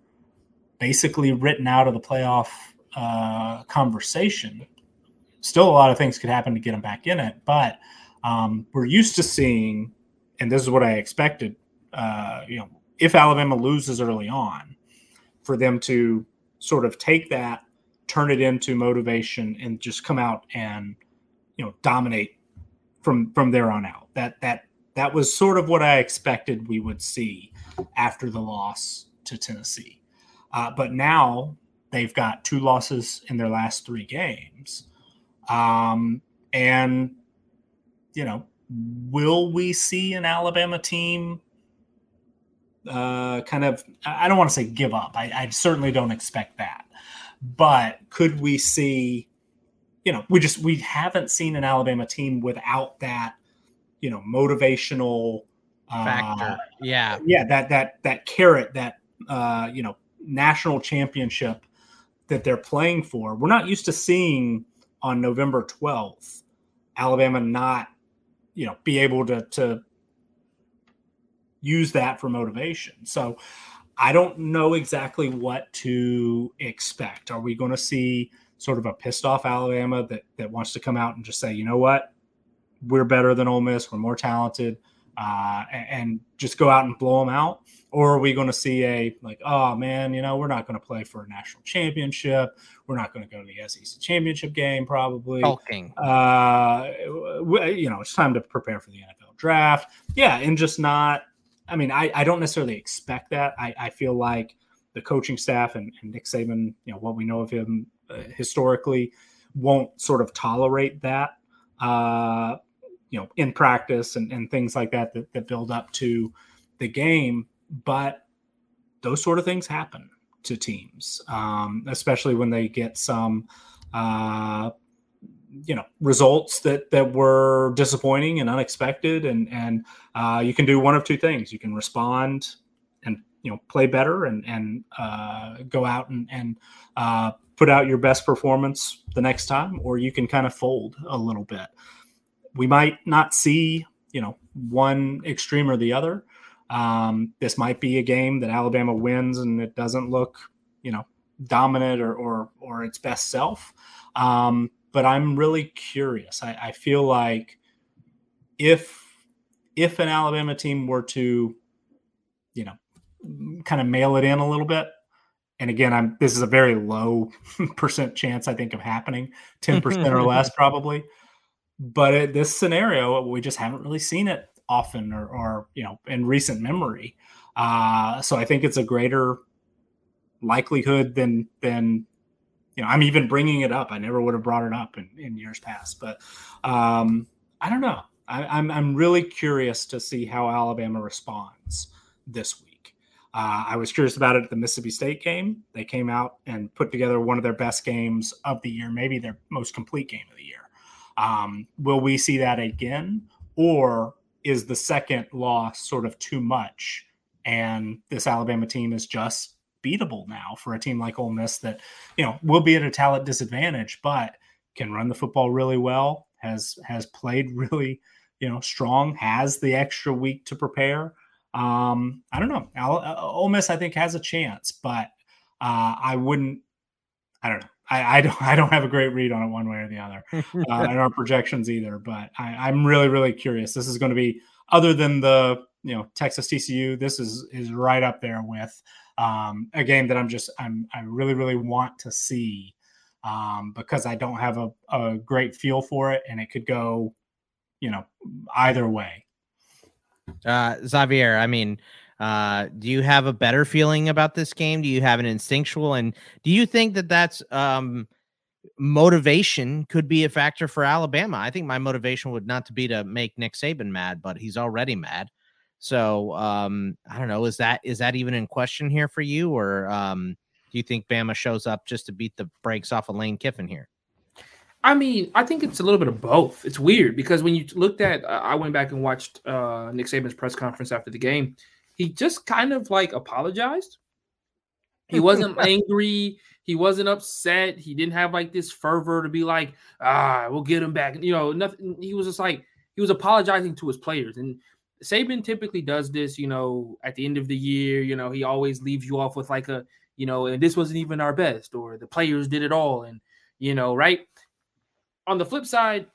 basically written out of the playoff uh, conversation. Still, a lot of things could happen to get them back in it, but um, we're used to seeing, and this is what I expected. Uh, you know, if Alabama loses early on, for them to sort of take that, turn it into motivation, and just come out and you know dominate from from there on out. That that that was sort of what I expected we would see after the loss to Tennessee. Uh, but now they've got two losses in their last three games, um, and you know, will we see an Alabama team uh, kind of I don't want to say give up. I, I certainly don't expect that. But could we see, you know, we just we haven't seen an Alabama team without that, you know, motivational uh, factor. Yeah. Yeah, that that that carrot, that uh, you know, national championship that they're playing for. We're not used to seeing on November 12th Alabama not, you know, be able to to use that for motivation. So I don't know exactly what to expect. Are we going to see sort of a pissed off Alabama that that wants to come out and just say, you know what, we're better than Ole Miss, we're more talented, uh, and, just go out and blow them out? Or are we going to see a like, oh man, you know, we're not going to play for a national championship. We're not going to go to the SEC championship game, probably. Hulking. Uh, you know, it's time to prepare for the NFL draft. Yeah, and just not. I mean, I, I don't necessarily expect that. I, I feel like the coaching staff and, and Nick Saban, you know, what we know of him uh, historically, won't sort of tolerate that. Uh, you know, in practice and, and things like that, that that build up to the game. But those sort of things happen to teams, um, especially when they get some, uh, you know, results that that were disappointing and unexpected. And and uh, you can do one of two things: you can respond and you know play better and and uh, go out and and uh, put out your best performance the next time, or you can kind of fold a little bit we might not see, you know, one extreme or the other. Um, this might be a game that Alabama wins and it doesn't look, you know, dominant or or, or its best self. Um, but I'm really curious. I, I feel like if if an Alabama team were to, you know, kind of mail it in a little bit, and again, I'm this is a very low percent chance I think of happening, ten percent or less probably but it, this scenario we just haven't really seen it often or, or you know in recent memory. Uh, so i think it's a greater likelihood than than you know i'm even bringing it up. I never would have brought it up in, in years past but um, i don't know. I, I'm, I'm really curious to see how alabama responds this week. Uh, i was curious about it at the mississippi state game. They came out and put together one of their best games of the year maybe their most complete game of the year um, will we see that again, or is the second loss sort of too much, and this Alabama team is just beatable now for a team like Ole Miss that you know will be at a talent disadvantage, but can run the football really well, has has played really you know strong, has the extra week to prepare. Um, I don't know. Uh, Ole Miss, I think, has a chance, but uh, I wouldn't. I don't know. I, I, don't I don't have a great read on it one way or the other, uh, and our projections either. But I, am really really curious. This is going to be other than the you know Texas TCU. This is is right up there with um, a game that I'm just I'm I really really want to see um, because I don't have a, a great feel for it, and it could go you know either way. Uh, Xavier, I mean, uh, do you have a better feeling about this game? Do you have an instinctual, and do you think that that's um, motivation could be a factor for Alabama? I think my motivation would not to be to make Nick Saban mad, but he's already mad. So um, I don't know. Is that is that even in question here for you, or um, do you think Bama shows up just to beat the brakes off of Lane Kiffin here? I mean, I think it's a little bit of both. It's weird because when you looked at, uh, I went back and watched uh, Nick Saban's press conference after the game he just kind of like apologized. He wasn't angry. He wasn't upset. He didn't have like this fervor to be like, ah, we'll get him back. You know, nothing. He was just like, he was apologizing to his players. And Saban typically does this, you know, at the end of the year. You know, he always leaves you off with like a, you know, and this wasn't even our best, or the players did it all. And, you know, right. On the flip side,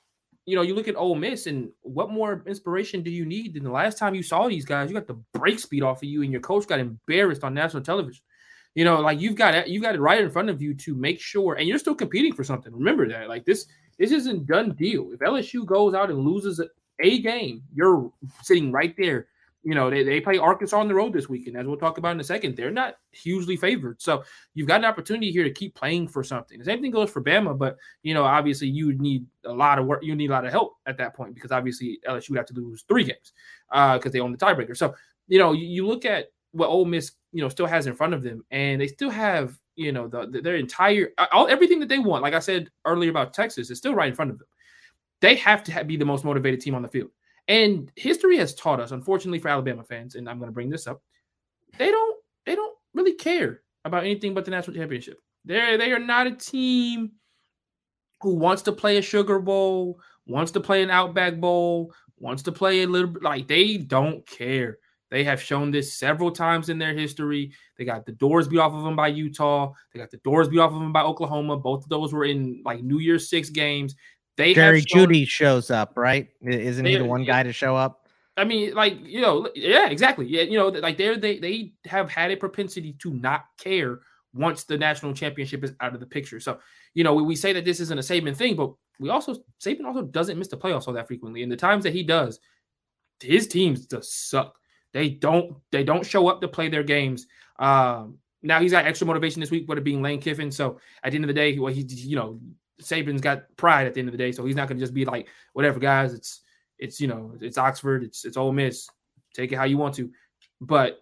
you know, you look at Ole Miss, and what more inspiration do you need than the last time you saw these guys? You got the break speed off of you, and your coach got embarrassed on national television. You know, like you've got you've got it right in front of you to make sure, and you're still competing for something. Remember that, like this, this isn't done deal. If LSU goes out and loses a game, you're sitting right there you know, they, they play Arkansas on the road this weekend, as we'll talk about in a second. They're not hugely favored. So you've got an opportunity here to keep playing for something. The same thing goes for Bama, but you know, obviously you need a lot of work, you need a lot of help at that point because obviously LSU would have to lose three games because uh, they own the tiebreaker. So, you know, you, you look at what Ole Miss, you know, still has in front of them, and they still have, you know, the, the, their entire all everything that they want. Like I said earlier about Texas, is still right in front of them. They have to have, be the most motivated team on the field. And history has taught us, unfortunately for Alabama fans, and I'm going to bring this up, they don't they don't really care about anything but the national championship. They're they are not a team who wants to play a Sugar Bowl, wants to play an Outback Bowl, wants to play a little bit like they don't care. They have shown this several times in their history. They got the doors beat off of them by Utah. They got the doors beat off of them by Oklahoma. Both of those were in like New Year's Six games. They Jerry shown, Jeudy shows up, right? Isn't he the one guy to show up? I mean, like you know, yeah, exactly. Yeah, you know, like they're they they have had a propensity to not care once the national championship is out of the picture. So, you know, we, we say that this isn't a Saban thing, but we also Saban also doesn't miss the playoffs all that frequently. And the times that he does, his teams just suck. They don't they don't show up to play their games. Um, now he's got extra motivation this week, but it being Lane Kiffin. So at the end of the day, well, he you know Saban's got pride at the end of the day, so he's not going to just be like whatever, guys. It's it's you know it's Oxford, it's it's Ole Miss. Take it how you want to, but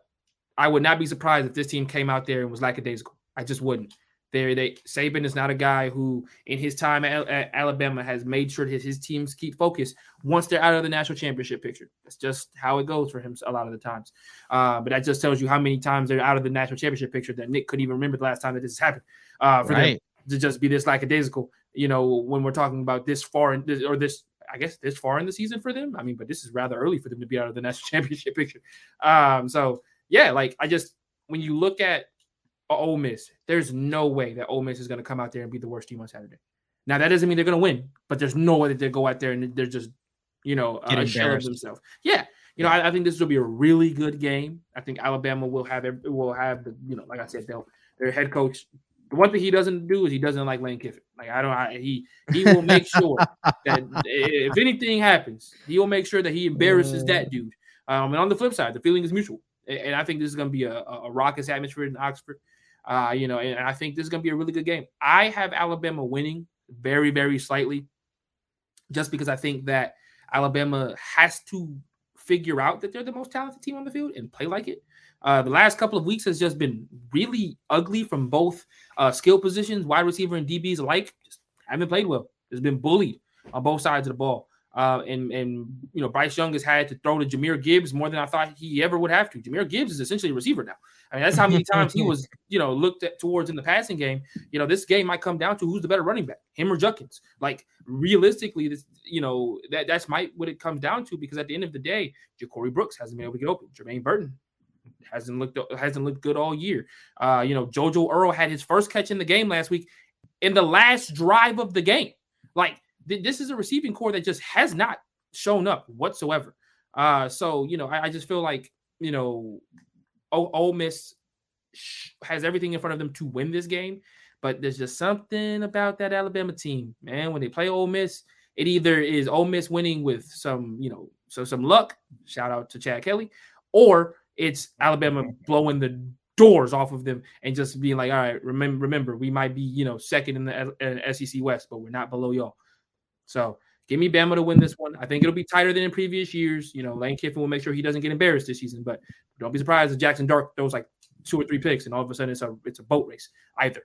I would not be surprised if this team came out there and was lackadaisical. I just wouldn't. There, they Saban is not a guy who, in his time at, at, Alabama, has made sure his, his teams keep focused once they're out of the national championship picture. That's just how it goes for him a lot of the times. Uh, but that just tells you how many times they're out of the national championship picture that Nick couldn't even remember the last time that this has happened. Uh, for right. them to just be this lackadaisical, you know, when we're talking about this far in this, or this I guess this far in the season for them. I mean, but this is rather early for them to be out of the national championship picture. Um, so yeah, like I just when you look at Ole Miss, there's no way that Ole Miss is going to come out there and be the worst team on Saturday. Now that doesn't mean they're going to win, but there's no way that they go out there and they're just, you know, uh, shell themselves. Yeah, you know, I, I, think this will be a really good game. I think Alabama will have will have the, you know, like I said, they'll their head coach the one thing he doesn't do is he doesn't like Lane Kiffin. Like I don't, I, he he will make sure that if anything happens, he will make sure that he embarrasses that mm. dude. Um, and on the flip side, the feeling is mutual, and I think this is going to be a, a raucous atmosphere in Oxford. Uh, you know, and I think this is going to be a really good game. I have Alabama winning very, very slightly, just because I think that Alabama has to figure out that they're the most talented team on the field and play like it. Uh, the last couple of weeks has just been really ugly from both uh, skill positions, wide receiver and DBs alike. Just haven't played well. It's been bullied on both sides of the ball. Uh, and and you know Bryce Young has had to throw to Jahmyr Gibbs more than I thought he ever would have to. Jahmyr Gibbs is essentially a receiver now. I mean that's how many times he was you know looked at towards in the passing game. You know this game might come down to who's the better running back, him or Judkins. Like realistically, this you know that that's might what it comes down to because at the end of the day, Ja'Corey Brooks hasn't been able to get open. Jermaine Burton hasn't looked hasn't looked good all year. Uh, you know, JoJo Earle had his first catch in the game last week in the last drive of the game. Like th- this is a receiving corps that just has not shown up whatsoever. Uh, so you know, I, I just feel like you know, o- Ole Miss has everything in front of them to win this game, but there's just something about that Alabama team, man. When they play Ole Miss, it either is Ole Miss winning with some, you know, so some luck. Shout out to Chad Kelly, or it's Alabama blowing the doors off of them and just being like, all right, remember, remember, we might be, you know, second in the uh, SEC West, but we're not below y'all. So give me Bama to win this one. I think it'll be tighter than in previous years. You know, Lane Kiffin will make sure he doesn't get embarrassed this season, but don't be surprised if Jaxson Dart throws like two or three picks and all of a sudden it's a it's a boat race either.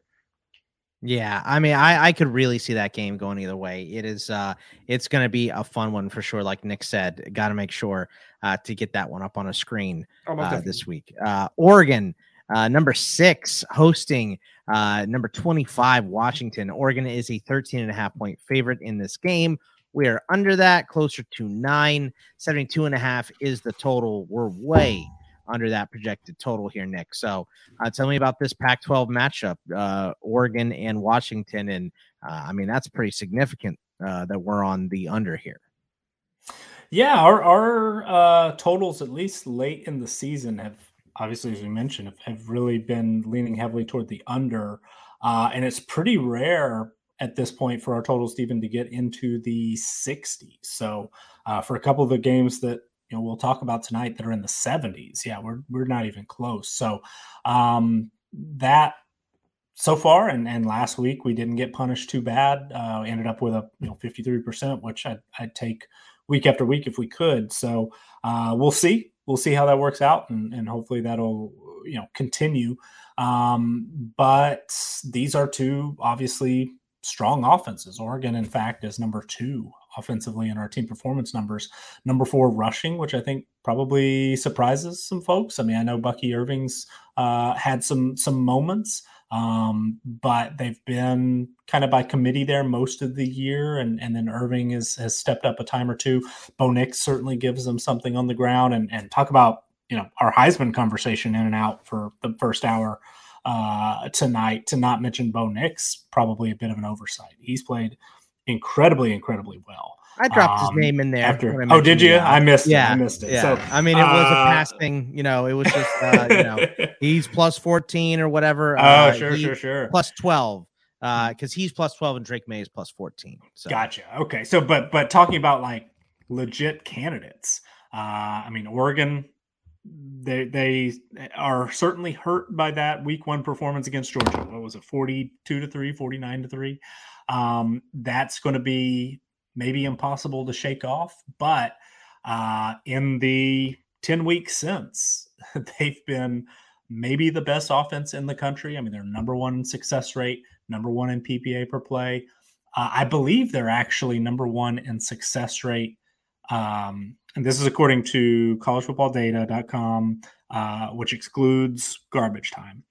Yeah, I mean, I I could really see that game going either way. It is uh it's going to be a fun one for sure like Nick said. Got to make sure uh to get that one up on a screen uh, this week. Uh Oregon uh, number six, hosting uh, number 25, Washington. Oregon is a 13 and a half point favorite in this game. We are under that, closer to nine. 72 and a half is the total. We're way under that projected total here, Nick. So uh, tell me about this Pac 12 matchup, uh, Oregon and Washington. And uh, I mean, that's pretty significant uh, that we're on the under here. Yeah, our, our uh, totals, at least late in the season, have obviously, as we mentioned, have, have really been leaning heavily toward the under. Uh, and it's pretty rare at this point for our totals even to get into the 60s. So for a couple of the games that you know we'll talk about tonight that are in the 70s. Yeah, we're we're not even close. So um, that so far and, and last week we didn't get punished too bad. Uh, ended up with a you know 53%, which I'd, I'd take week after week if we could. So uh, we'll see. We'll see how that works out, and, and hopefully that'll you know continue. Um, but these are two obviously strong offenses. Oregon, in fact, is number two offensively in our team performance numbers. Number four, rushing, which I think probably surprises some folks. I mean, I know Bucky Irving's uh, had some some moments, um, but they've been kind of by committee there most of the year, and and then Irving is, has stepped up a time or two. Bo Nix certainly gives them something on the ground, and and talk about you know our Heisman conversation in and out for the first hour uh, tonight. To not mention Bo Nix, probably a bit of an oversight. He's played incredibly, incredibly well. I dropped um, his name in there. After, oh, did you? I missed yeah, it. I missed it. Yeah. So, I mean, it was uh, a passing. You know, it was just uh, you know he's plus fourteen or whatever. Oh, uh, sure, sure, sure. Plus twelve because uh, he's plus twelve and Drake Maye is plus fourteen. So. Gotcha. Okay, so but but talking about like legit candidates. Uh, I mean, Oregon they they are certainly hurt by that week one performance against Georgia. What was it, 42 to 3, 49 to 3? Um, that's going to be maybe impossible to shake off. But uh, in the 10 weeks since, they've been maybe the best offense in the country. I mean, they're number one in success rate, number one in PPA per play. Uh, I believe they're actually number one in success rate. Um, and this is according to collegefootballdata.com, uh, which excludes garbage time.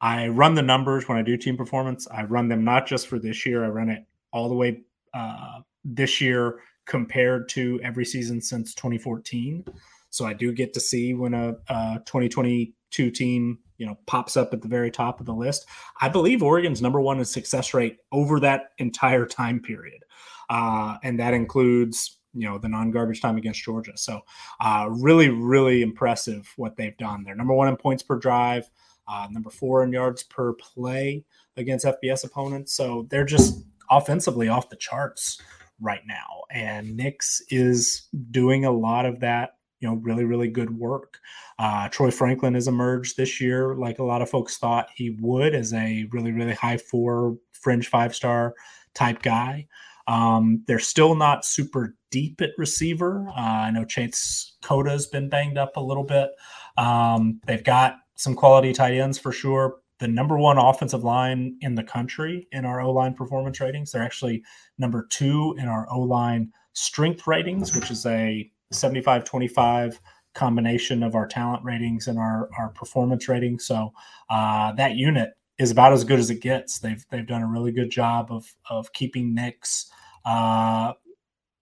I run the numbers when I do team performance. I run them not just for this year, I run it all the way uh, this year compared to every season since 2014. So I do get to see when a, a 2022 team, you know, pops up at the very top of the list. I believe Oregon's number one in success rate over that entire time period, uh, and that includes you know the non-garbage time against Georgia. So uh, really, really impressive what they've done. They're number one in points per drive, uh, number four in yards per play against FBS opponents. So they're just offensively off the charts right now. And Nix is doing a lot of that, you know, really, really good work. Uh, Troy Franklin has emerged this year, like a lot of folks thought he would, as a really, really high four, fringe five star type guy. Um, they're still not super deep at receiver. Uh, I know Chase Cota's been banged up a little bit. Um, they've got some quality tight ends for sure, the number one offensive line in the country in our O line performance ratings. They're actually number two in our O line strength ratings, which is a 75 25 combination of our talent ratings and our, our performance ratings. So uh, that unit is about as good as it gets. They've they've done a really good job of of keeping Nix, uh,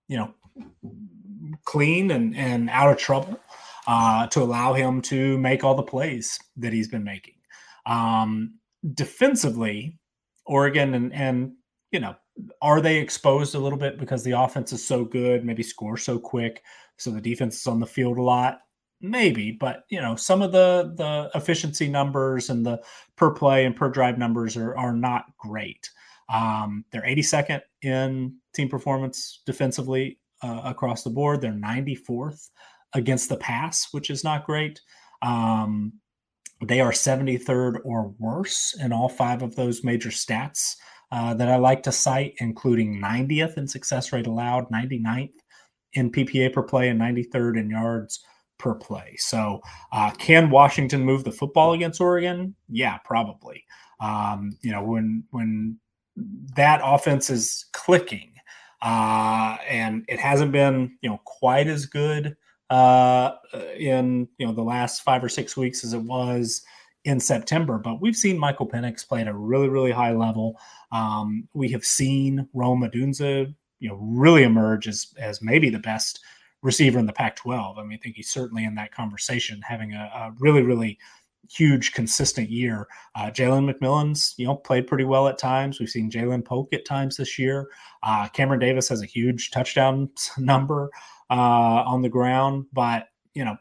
you know, clean and and out of trouble uh, to allow him to make all the plays that he's been making. Um, defensively, Oregon and and you know, are they exposed a little bit because the offense is so good, maybe score so quick, so the defense is on the field a lot? Maybe, but you know, some of the the efficiency numbers and the per play and per drive numbers are are not great. Um, they're 82nd in team performance defensively uh, across the board. They're 94th against the pass, which is not great. Um, they are 73rd or worse in all five of those major stats uh, that I like to cite, including 90th in success rate allowed, 99th in PPA per play, and 93rd in yards per play. So, uh, can Washington move the football against Oregon? Yeah, probably. Um, you know, when when that offense is clicking, uh, and it hasn't been you know quite as good uh, in you know the last five or six weeks as it was in September. But we've seen Michael Penix play at a really really high level. Um, we have seen Rome Odunze you know really emerge as as maybe the best receiver in the Pac-12. I mean, I think he's certainly in that conversation, having a, a really really huge consistent year. Uh, Jalen McMillan's, you know, played pretty well at times. We've seen Ja'Lynn Polk at times this year. Uh, Cameron Davis has a huge touchdown number uh, on the ground, but you know,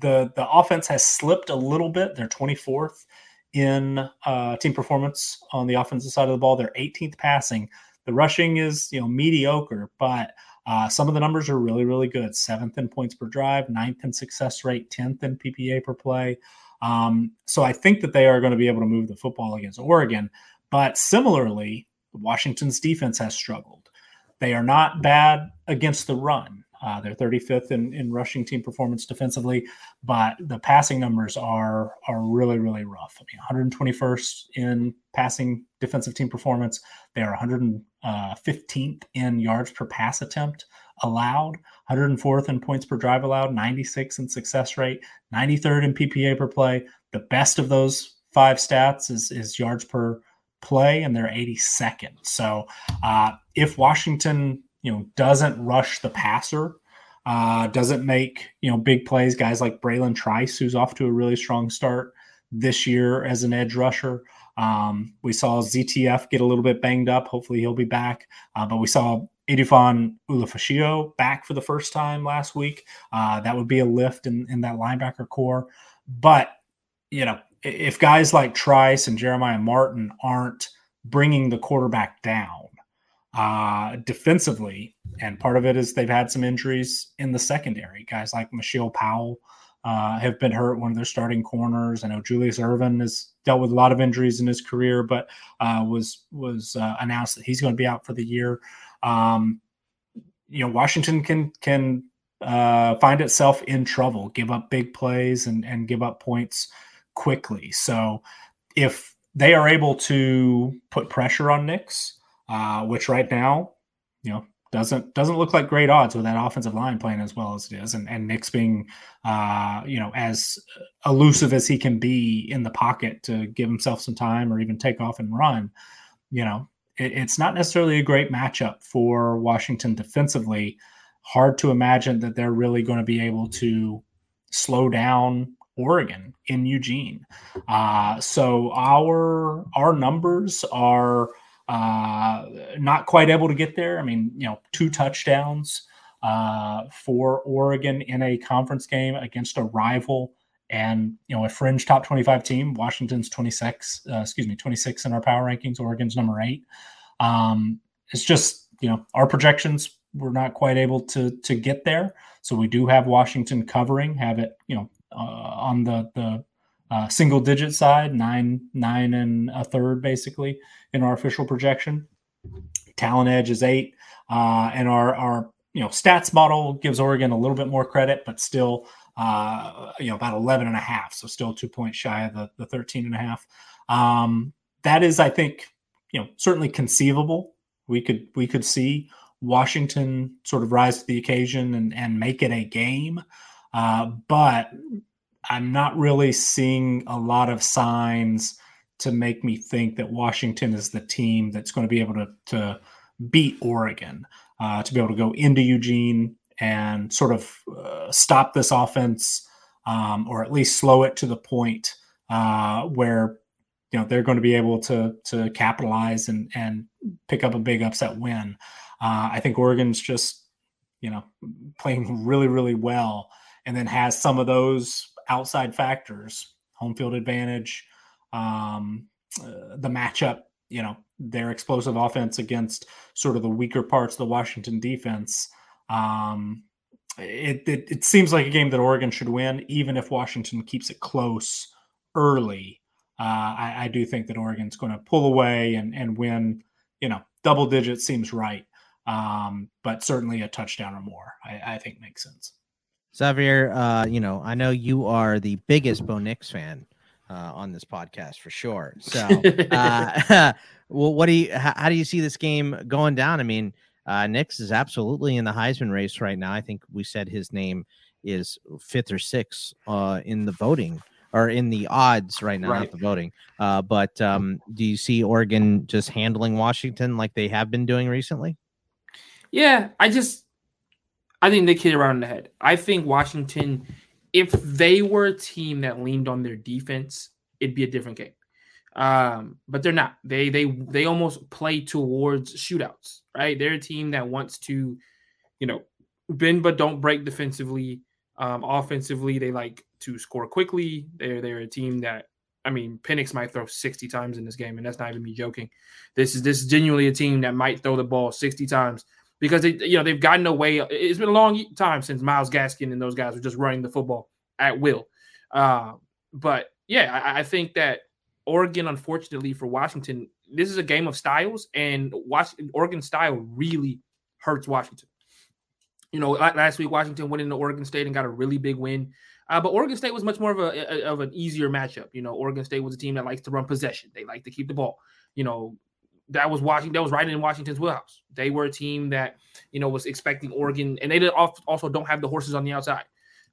the the offense has slipped a little bit. They're 24th in uh, team performance on the offensive side of the ball. They're 18th passing. The rushing is you know mediocre, but uh, some of the numbers are really, really good. Seventh in points per drive, ninth in success rate, 10th in PPA per play. Um, so I think that they are going to be able to move the football against Oregon. But similarly, Washington's defense has struggled. They are not bad against the run. Uh, they're 35th in, in rushing team performance defensively, but the passing numbers are are really really rough. I mean, 121st in passing defensive team performance. They are 115th uh, in yards per pass attempt allowed, 104th in points per drive allowed, 96 in success rate, 93rd in PPA per play. The best of those five stats is, is yards per play, and they're 82nd. So uh, if Washington, you know, doesn't rush the passer, uh, doesn't make you know big plays, guys like Bralen Trice, who's off to a really strong start this year as an edge rusher. Um, we saw ZTF get a little bit banged up. Hopefully, he'll be back. Uh, but we saw Edefuan Ulofoshio back for the first time last week. Uh, that would be a lift in, in that linebacker corps. But, you know, if guys like Trice and Jeremiah Martin aren't bringing the quarterback down uh, defensively, and part of it is they've had some injuries in the secondary. Guys like Mishael Powell uh, have been hurt, one of their starting corners. I know Julius Irvin has dealt with a lot of injuries in his career, but uh, was was uh, announced that he's going to be out for the year. Um, you know, Washington can can uh, find itself in trouble, give up big plays and and give up points quickly. So if they are able to put pressure on Nix, uh, which right now, you know, doesn't doesn't look like great odds with that offensive line playing as well as it is, and and Nix being, uh, you know, as elusive as he can be in the pocket to give himself some time or even take off and run. You know, it, it's not necessarily a great matchup for Washington defensively. Hard to imagine that they're really going to be able to slow down Oregon in Eugene. Uh, so our our numbers are uh, not quite able to get there. I mean, you know, two touchdowns uh, for Oregon in a conference game against a rival and you know a fringe top 25 team. Washington's 26, uh, excuse me, 26 in our power rankings. Oregon's number eight. Um, it's just you know our projections we're not quite able to to get there. So we do have Washington covering, have it you know uh, on the the uh, single digit side, nine nine and a third basically in our official projection. Talent Edge is eight, uh, and our our you know stats model gives Oregon a little bit more credit, but still uh, you know about 11 and a half, so still two points shy of the the 13 and a half. Um, that is, I think, you know certainly conceivable. We could we could see Washington sort of rise to the occasion and and make it a game. Uh, but I'm not really seeing a lot of signs to make me think that Washington is the team that's going to be able to, to beat Oregon, uh, to be able to go into Eugene and sort of uh, stop this offense um, or at least slow it to the point uh, where you know they're going to be able to to capitalize and and pick up a big upset win. Uh, I think Oregon's just you know playing really really well and then has some of those outside factors, home field advantage, um, uh, the matchup, you know, their explosive offense against sort of the weaker parts of the Washington defense. Um, it, it, it seems like a game that Oregon should win, even if Washington keeps it close early. Uh, I, I, do think that Oregon's going to pull away and, and win. You know, double digits seems right, um, but certainly a touchdown or more, I, I think makes sense. Xavier, uh, you know, I know you are the biggest Bo Nix fan uh, on this podcast for sure. So, uh, well, what do you? How, how, do you see this game going down? I mean, uh, Nix is absolutely in the Heisman race right now. I think we said his name is fifth or sixth uh, in the voting or in the odds right now, right. not the voting. Uh, but um, do you see Oregon just handling Washington like they have been doing recently? Yeah, I just I think they hit it around the head. I think Washington, if they were a team that leaned on their defense, it'd be a different game. Um, but they're not. They they they almost play towards shootouts, right? They're a team that wants to, you know, bend but don't break defensively. Um, offensively, they like to score quickly. They're they're a team that I mean, Penix might throw 60 times in this game, and that's not even me joking. This is this is genuinely a team that might throw the ball 60 times because they, you know, they've gotten away. It's been a long time since Myles Gaskin and those guys were just running the football at will. Uh, but yeah, I, I, think that Oregon, unfortunately for Washington, this is a game of styles, and Washington, Oregon style really hurts Washington. You know, last week Washington went into Oregon State and got a really big win. Uh, but Oregon State was much more of a, a, of an easier matchup. You know, Oregon State was a team that likes to run possession. They like to keep the ball. You know, that was watching That was right in Washington's wheelhouse. They were a team that you know was expecting Oregon, and they also don't have the horses on the outside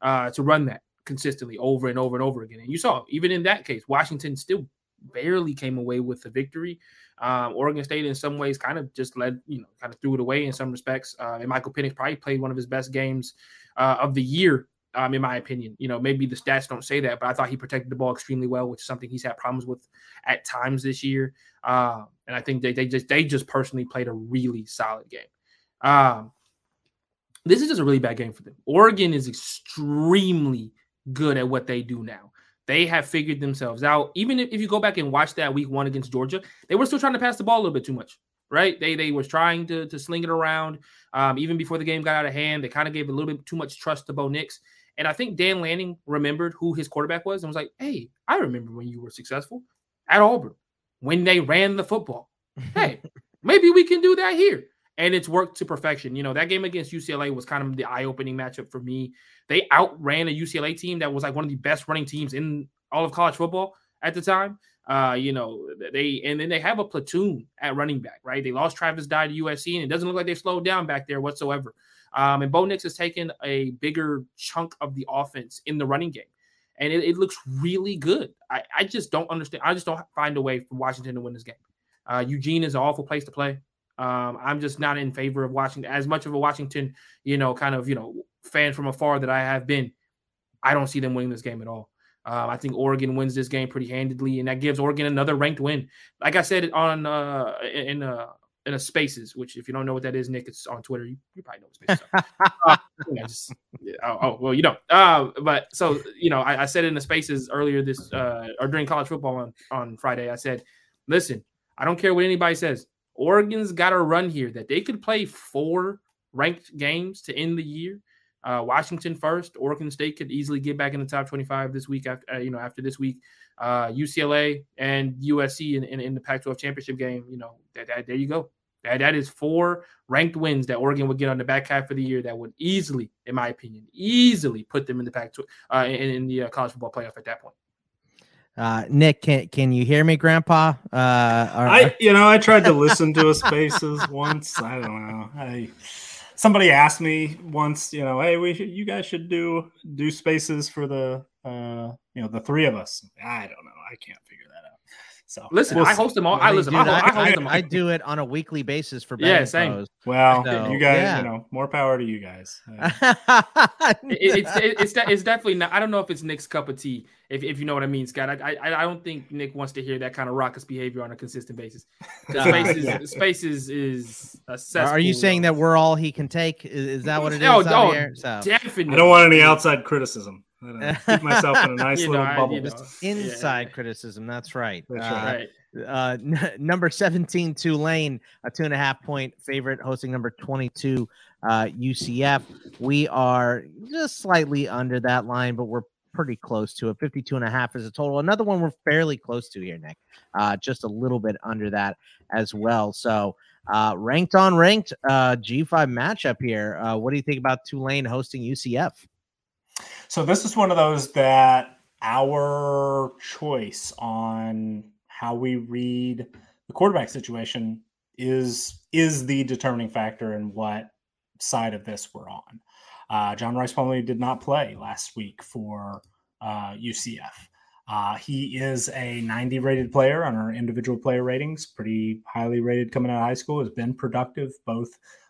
uh, to run that consistently over and over and over again. And you saw even in that case, Washington still barely came away with the victory. Um, Oregon State, in some ways, kind of just led, you know, kind of threw it away in some respects. Uh, and Michael Penix probably played one of his best games uh, of the year Um, in my opinion, you know, maybe the stats don't say that, but I thought he protected the ball extremely well, which is something he's had problems with at times this year. Uh, and I think they, they just they just personally played a really solid game. Um, this is just a really bad game for them. Oregon is extremely good at what they do now. They have figured themselves out. Even if, you go back and watch that week one against Georgia, they were still trying to pass the ball a little bit too much right? They they was trying to to sling it around um, even before the game got out of hand. They kind of gave a little bit too much trust to Bo Nix, and I think Dan Lanning remembered who his quarterback was and was like, "Hey, I remember when you were successful at Auburn when they ran the football. Hey, maybe we can do that here." And it's worked to perfection. You know, that game against UCLA was kind of the eye opening matchup for me. They outran a UCLA team that was like one of the best running teams in all of college football at the time. Uh, you know, they and then they have a platoon at running back, right? They lost Travis Dye to USC, and it doesn't look like they slowed down back there whatsoever. Um, and Bo Nix has taken a bigger chunk of the offense in the running game, and it, it looks really good. I, I, just don't understand. I just don't find a way for Washington to win this game. Uh, Eugene is an awful place to play. Um, I'm just not in favor of Washington as much of a Washington, you know, kind of you know fan from afar that I have been. I don't see them winning this game at all. Um, I think Oregon wins this game pretty handedly, and that gives Oregon another ranked win. Like I said on uh, in uh, in a Spaces, which if you don't know what that is, Nick, it's on Twitter. You, you probably know what Spaces uh, just, oh, oh, well, you don't. Uh, but so you know, I, I, said in the Spaces earlier this uh, or during college football on on Friday, I said, listen, I don't care what anybody says. Oregon's got a run here that they could play four ranked games to end the year uh, Washington first. Oregon State could easily get back in the top 25 this week. After uh, you know, after this week, uh, UCLA and USC in, in, in the Pac-12 championship game. You know, that, that, there you go. That that is four ranked wins that Oregon would get on the back half of the year. That would easily, in my opinion, easily put them in the Pac-12 uh, in, in the uh, college football playoff at that point. Uh, Nick, can can you hear me, Grandpa? Uh, or, I, you know, I tried to listen to a Spaces once. I don't know. I somebody asked me once, you know, hey, we should, you guys should do do spaces for the uh, you know, the three of us. I don't know. I can't. So listen, we'll I host them all. I listen. Dude, I, I, host them. I do it on a weekly basis for yeah, same. Well, so, you guys, yeah. you know, more power to you guys. it, it's it, it's it's definitely not. I don't know if it's Nick's cup of tea, if, if you know what I mean, Scott. I, I I don't think Nick wants to hear that kind of raucous behavior on a consistent basis. Spaces yeah. spaces is Are you saying that we're all he can take? Is, is that what it oh, is? Oh, oh here? So. definitely. I don't want any outside criticism keep myself in a nice little know, bubble. You know, inside yeah. criticism. That's right. That's uh, right. Uh, n- number 17, Tulane, a two and a half point favorite, hosting number 22, uh, UCF. We are just slightly under that line, but we're pretty close to it. 52 and a half is a total. Another one we're fairly close to here, Nick. Uh, just a little bit under that as well. So, uh, ranked on ranked uh, G5 matchup here. Uh, what do you think about Tulane hosting UCF? So this is one of those that our choice on how we read the quarterback situation is is the determining factor in what side of this we're on. Uh, John Rhys Plumlee did not play last week for uh, UCF. Uh, he is a 90 rated player on our individual player ratings, pretty highly rated coming out of high school. Has been productive both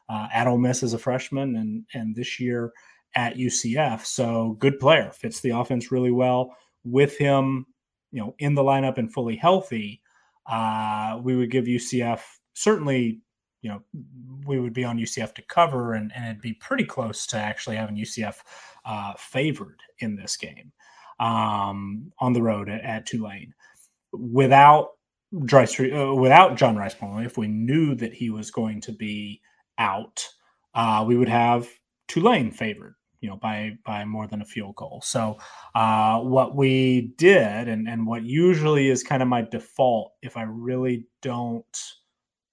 uh, at Ole Miss as a freshman and and this year at UCF. So good player, fits the offense really well. With him, you know, in the lineup and fully healthy, uh, we would give UCF certainly, you know, we would be on UCF to cover, and, and it'd be pretty close to actually having UCF uh, favored in this game um, on the road at, at Tulane. Without Dry uh, without John Rhys Plumlee, if we knew that he was going to be out, uh, we would have Tulane favored you know by by more than a field goal. So uh, what we did and and what usually is kind of my default if i really don't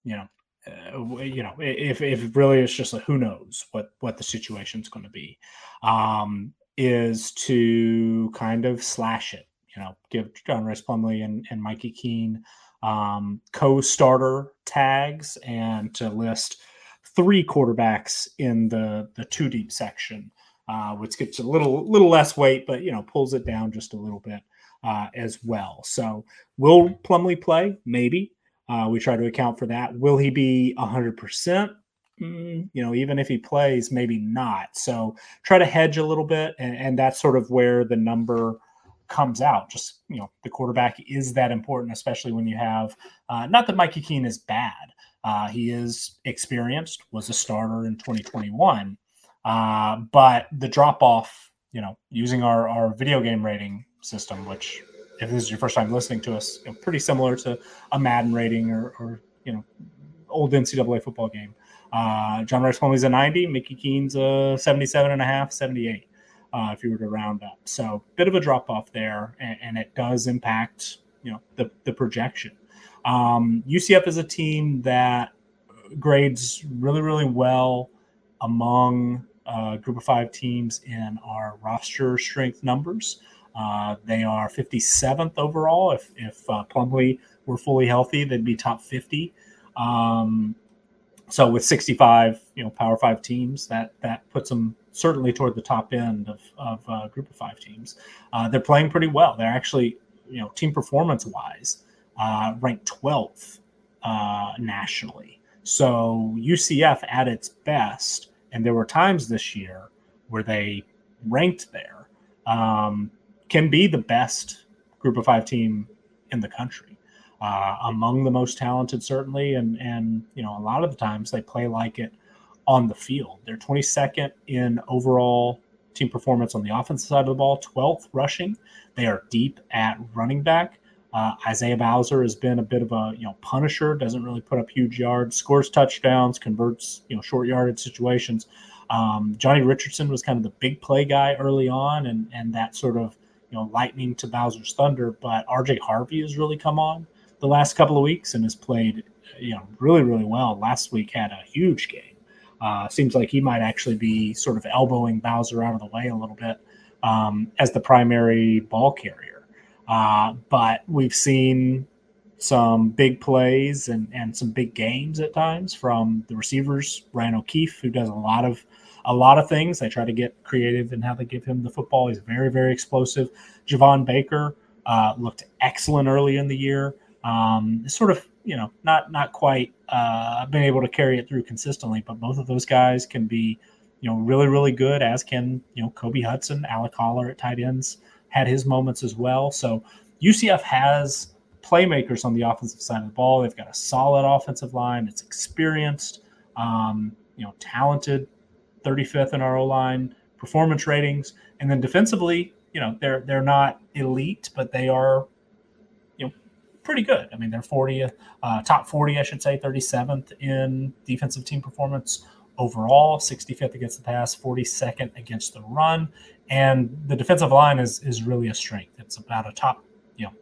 you know uh, you know if if really it's just a who knows what what the situation's going to be um is to kind of slash it you know give john Rhys Plumlee and, and mikey keene um, co-starter tags and to list three quarterbacks in the the two deep section uh, which gets a little little less weight, but you know pulls it down just a little bit uh, as well. So will Plumlee play? Maybe. Uh, we try to account for that. Will he be 100%? mm, you know, even if he plays, maybe not. So try to hedge a little bit, and, and that's sort of where the number comes out. Just you know, the quarterback is that important, especially when you have uh, not that Mikey Keene is bad. Uh, he is experienced, was a starter in 2021, uh, but the drop off, you know, using our our video game rating system, which if this is your first time listening to us, you know, pretty similar to a Madden rating or, or you know, old NCAA football game. Uh, John Rhys Plumlee's a 90, Mikey Keene's a 77 and a half, 78, uh, if you were to round up. So bit of a drop off there, and, and it does impact, you know, the, the projection. Um, UCF is a team that grades really, really well among uh, group of five teams in our roster strength numbers. Uh, they are 57th overall. If, if uh, Plumlee were fully healthy, they'd be top 50. Um, so with 65, you know, Power Five teams, that that puts them certainly toward the top end of, of uh, Group of Five teams. Uh, they're playing pretty well. They're actually, you know, team performance wise, uh, ranked 12th uh, nationally. So UCF at its best, and there were times this year where they ranked there, um, can be the best Group of Five team in the country uh, among the most talented, certainly. And and you know, a lot of the times they play like it on the field. They're 22nd in overall team performance on the offensive side of the ball, 12th rushing. They are deep at running back. Uh, Isaiah Bowser has been a bit of a you know punisher. Doesn't really put up huge yards, scores touchdowns, converts you know short yardage situations. Um, Johnny Richardson was kind of the big play guy early on, and and that sort of you know lightning to Bowser's thunder. But R.J. Harvey has really come on the last couple of weeks and has played, you know, really, really well. Last week had a huge game. Uh, seems like he might actually be sort of elbowing Bowser out of the way a little bit um, as the primary ball carrier. Uh, but we've seen some big plays and, and some big games at times from the receivers, Ryan O'Keefe, who does a lot of a lot of things. They try to get creative in how they give him the football. He's very, very explosive. Javon Baker uh, looked excellent early in the year. Um, sort of, you know, not not quite uh, been able to carry it through consistently, but both of those guys can be, you know, really really good. As can you know Kobe Hudson, Alec Holler at tight ends had his moments as well. So UCF has playmakers on the offensive side of the ball. They've got a solid offensive line. It's experienced, um, you know, talented. 35th in our O line performance ratings, and then defensively, you know, they're they're not elite, but they are you know, pretty good. I mean, they're 40th, uh, top 40, I should say, 37th in defensive team performance overall, 65th against the pass, 42nd against the run, and the defensive line is is really a strength. It's about a top, you know,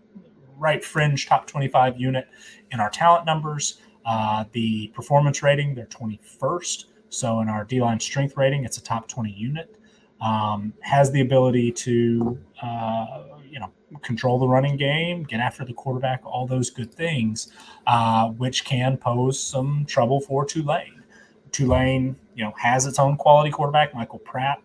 right fringe top 25 unit in our talent numbers. Uh, the performance rating, they're 21st. So in our D line strength rating, it's a top 20 unit. Um, has the ability to uh, you know control the running game, get after the quarterback, all those good things, uh, which can pose some trouble for Tulane. Tulane, you know, has its own quality quarterback, Michael Pratt.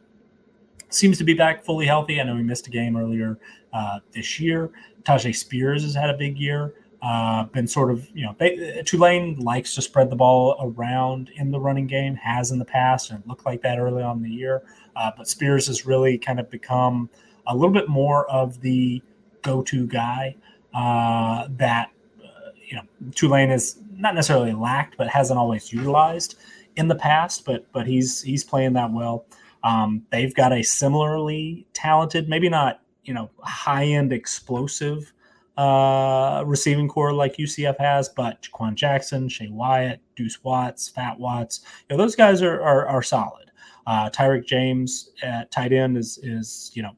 Seems to be back fully healthy. I know he missed a game earlier uh, this year. Tyjae Spears has had a big year. Uh, been sort of, you know, they, Tulane likes to spread the ball around in the running game, has in the past, and looked like that early on in the year. Uh, but Spears has really kind of become a little bit more of the go-to guy uh, that uh, you know Tulane has not necessarily lacked, but hasn't always utilized in the past. But but he's he's playing that well. Um, they've got a similarly talented, maybe not you know high-end explosive uh, receiving corps like UCF has, but Jha'Quan Jackson, Shae Wyatt, Deuce Watts, Fat Watts, you know, those guys are are, are solid. Uh, Tyrick James at tight end is is you know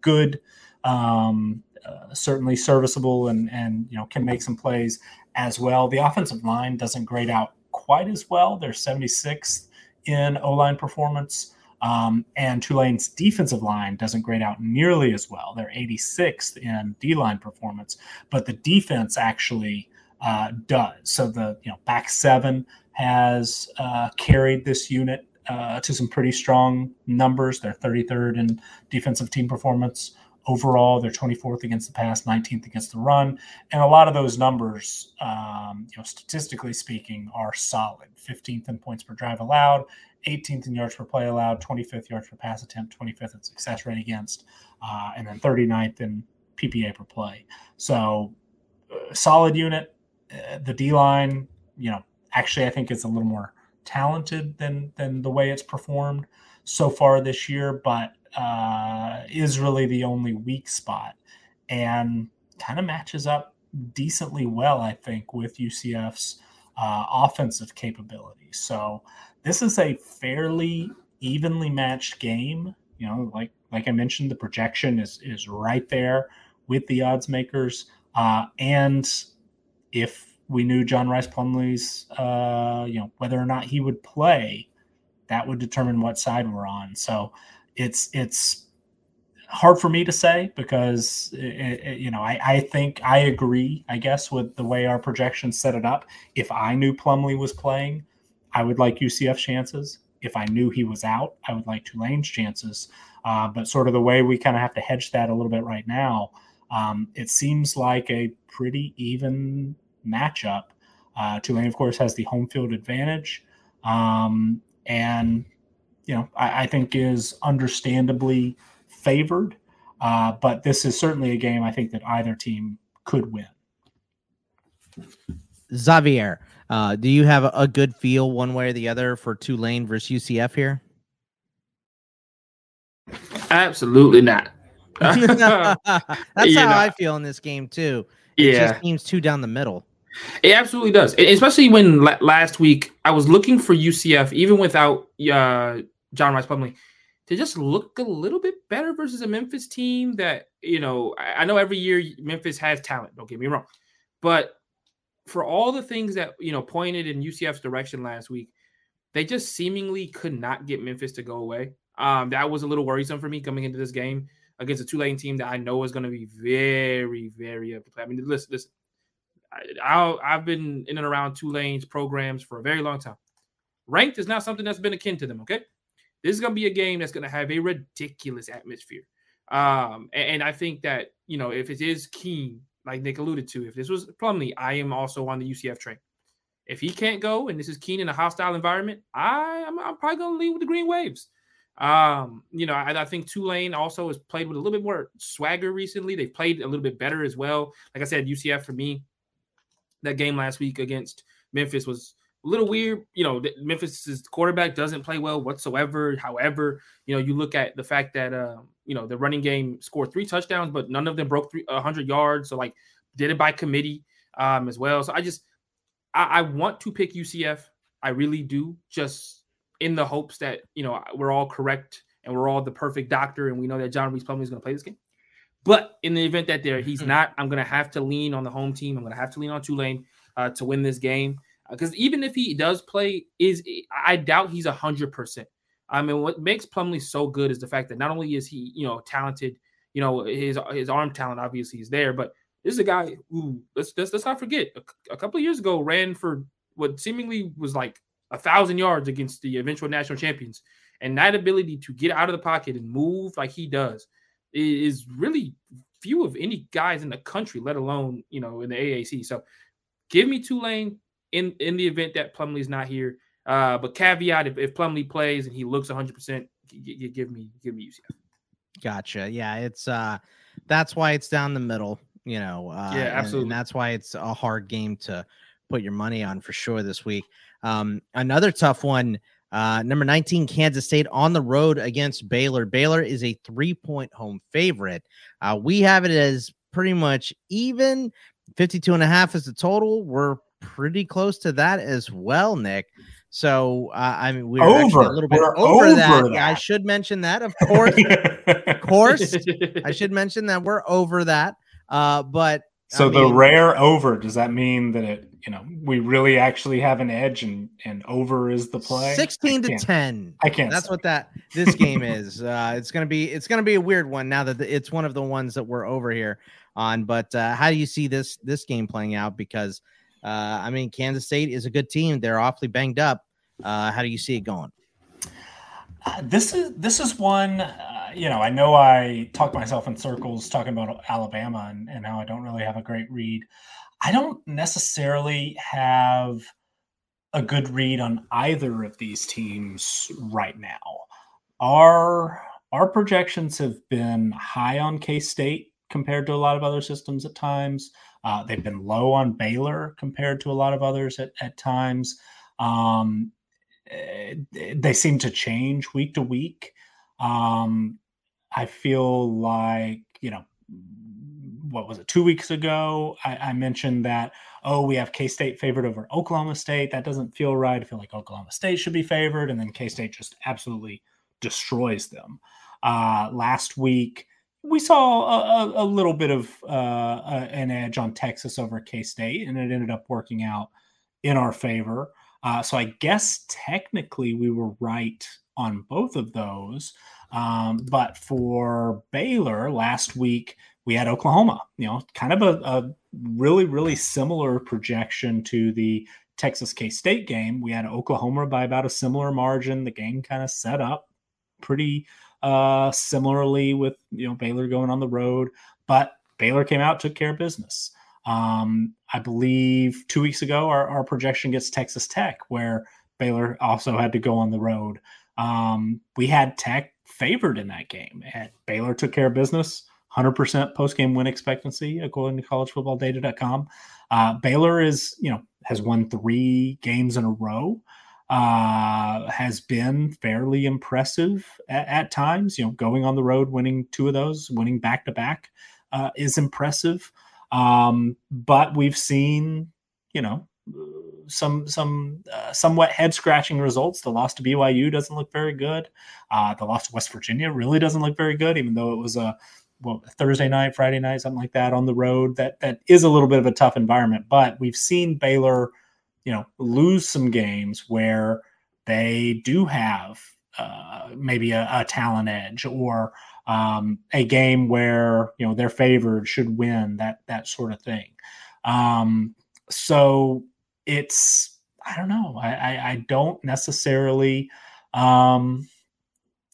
good, um, uh, certainly serviceable, and and you know can make some plays as well. The offensive line doesn't grade out quite as well. They're 76th in O line performance. Um, and Tulane's defensive line doesn't grade out nearly as well. They're 86th in D line performance, but the defense actually uh, does. So the you know back seven has uh, carried this unit uh, to some pretty strong numbers. They're 33rd in defensive team performance overall, they're 24th against the pass, 19th against the run, and a lot of those numbers, um, you know, statistically speaking, are solid. 15th in points per drive allowed, 18th in yards per play allowed, 25th yards per pass attempt, 25th in success rate against, uh, and then 39th in PPA per play. So, uh, solid unit. Uh, the D line, you know, actually, I think it's a little more talented than than the way it's performed so far this year, but uh, is really the only weak spot and kind of matches up decently well, I think, with UCF's uh, offensive capabilities. So this is a fairly evenly matched game. You know, like like I mentioned, the projection is is right there with the odds makers. Uh, and if we knew John Rhys Plumlee's, uh, you know, whether or not he would play, that would determine what side we're on. So it's it's hard for me to say because it, it, you know I, I think I agree I guess with the way our projections set it up. If I knew Plumlee was playing, I would like UCF's chances. If I knew he was out, I would like Tulane's chances. Uh, but sort of the way we kind of have to hedge that a little bit right now, um, it seems like a pretty even matchup. Uh, Tulane, of course, has the home field advantage. Um, and you know I, I think is understandably favored. Uh, but this is certainly a game I think that either team could win. Xavier, uh, do you have a good feel one way or the other for Tulane versus UCF here? Absolutely not. That's you how know. I feel in this game too. It yeah, just seems too down the middle. It absolutely does, especially when last week I was looking for UCF, even without uh, John Rhys Plumlee, to just look a little bit better versus a Memphis team that you know. I, I know every year Memphis has talent. Don't get me wrong, but for all the things that you know pointed in UCF's direction last week, they just seemingly could not get Memphis to go away. Um, that was a little worrisome for me coming into this game against a Tulane team that I know is going to be very, very up. I mean, listen, listen. I, have been in and around Tulane's programs for a very long time. Ranked is not something that's been akin to them. Okay, this is going to be a game that's going to have a ridiculous atmosphere. Um, and, and, I think that you know if it is Keene, like Nick alluded to, if this was Plumlee, I am also on the UCF train. If he can't go and this is Keene in a hostile environment, I, I'm, I'm probably going to lead with the Green Waves. Um, you know, I, I, think Tulane also has played with a little bit more swagger recently. They've played a little bit better as well. Like I said, UCF for me, that game last week against Memphis was a little weird. You know, Memphis's quarterback doesn't play well whatsoever. However, you know, you look at the fact that uh, you know the running game scored three touchdowns, but none of them broke three, 100 yards. So like, did it by committee um, as well. So I just I, I want to pick UCF. I really do. Just in the hopes that you know we're all correct and we're all the perfect doctor, and we know that John Rhys Plumlee is going to play this game. But in the event that there he's mm-hmm. not, I'm going to have to lean on the home team. I'm going to have to lean on Tulane uh, to win this game because uh, even if he does play, is I doubt he's hundred percent. I mean, what makes Plumlee so good is the fact that not only is he you know talented, you know his his arm talent obviously is there, but this is a guy who let's let's, let's not forget a, a couple of years ago ran for what seemingly was like a thousand yards against the eventual national champions. And that ability to get out of the pocket and move like he does is really few of any guys in the country, let alone you know in the AAC. So give me Tulane in in the event that Plumlee's not here. Uh, but caveat: if, if Plumlee plays and he looks 100, percent give me give me UCF. Gotcha. Yeah, it's uh, that's why it's down the middle. You know. Uh, yeah, absolutely. And, and that's why it's a hard game to put your money on for sure this week. Um, another tough one. Uh, number 19, Kansas State on the road against Baylor. Baylor is a three point home favorite. Uh, we have it as pretty much even 52 and a half is the total. We're pretty close to that as well, Nick. So uh, I mean, we're over. a little bit over, over that. that. I should mention that, of course. of course, I should mention that we're over that. Uh, but so I mean, the rare over does that mean that it you know we really actually have an edge and and over is the play 16 to 10 i can't that's say. what that this game is uh it's gonna be it's gonna be a weird one now that the, it's one of the ones that we're over here on but uh how do you see this this game playing out because uh i mean kansas state is a good team they're awfully banged up uh how do you see it going Uh, this is this is one. Uh, you know, I know I talk myself in circles talking about Alabama and, and how I don't really have a great read. I don't necessarily have a good read on either of these teams right now. Our our projections have been high on K State compared to a lot of other systems at times. Uh, they've been low on Baylor compared to a lot of others at, at times. Um, eh, they seem to change week to week. Um, I feel like, you know, what was it, two weeks ago? I, I mentioned that, oh, we have K State favored over Oklahoma State. That doesn't feel right. I feel like Oklahoma State should be favored. And then K State just absolutely destroys them. Uh, last week, we saw a, a, little bit of uh, an edge on Texas over K State, and it ended up working out in our favor. Uh, so I guess technically we were right on both of those. Um, but for Baylor last week, we had Oklahoma, you know, kind of a, a really, really similar projection to the Texas K State game. We had Oklahoma by about a similar margin. The game kind of set up pretty uh, similarly with you know Baylor going on the road, but Baylor came out took care of business. Um, I believe two weeks ago our, our projection gets Texas Tech, where Baylor also had to go on the road. Um, we had Tech favored in that game, and Baylor took care of business. 100% post game win expectancy according to collegefootballdata.com. Uh, Baylor is, you know, has won three games in a row uh, has been fairly impressive at, at, times. You know, going on the road, winning two of those, winning back to back is impressive. Um, but we've seen, you know, some some uh, somewhat head scratching results. The loss to BYU doesn't look very good. Uh, the loss to West Virginia really doesn't look very good, even though it was a well Thursday night, Friday night, something like that on the road. That that is a little bit of a tough environment. But we've seen Baylor you know, lose some games where they do have uh, maybe a, a, talent edge or um, a game where you know they're favored should win that that sort of thing. Um, so it's I don't know. I, I, I don't necessarily um,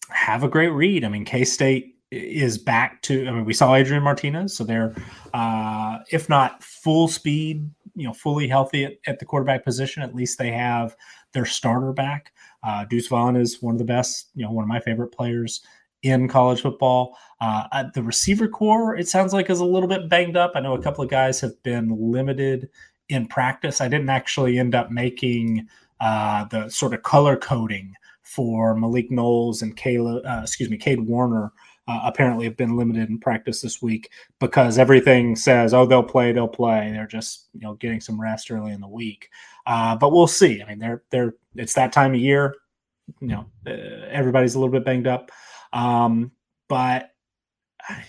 have a great read. I mean, K State is back to. I mean, we saw Adrian Martinez, so they're uh, if not full speed you know fully healthy at, at the quarterback position, at least they have their starter back. Uh, Deuce Vaughn is one of the best, you know, one of my favorite players in college football. Uh, the receiver corps, it sounds like, is a little bit banged up. I know a couple of guys have been limited in practice. I didn't actually end up making uh, the sort of color coding for Malik Knowles and Kayla, uh, excuse me, Kade Warner uh, apparently have been limited in practice this week because everything says, oh, they'll play, they'll play. They're just you know getting some rest early in the week. Uh, but we'll see. I mean, they're they're it's that time of year. You know, uh, everybody's a little bit banged up. Um, but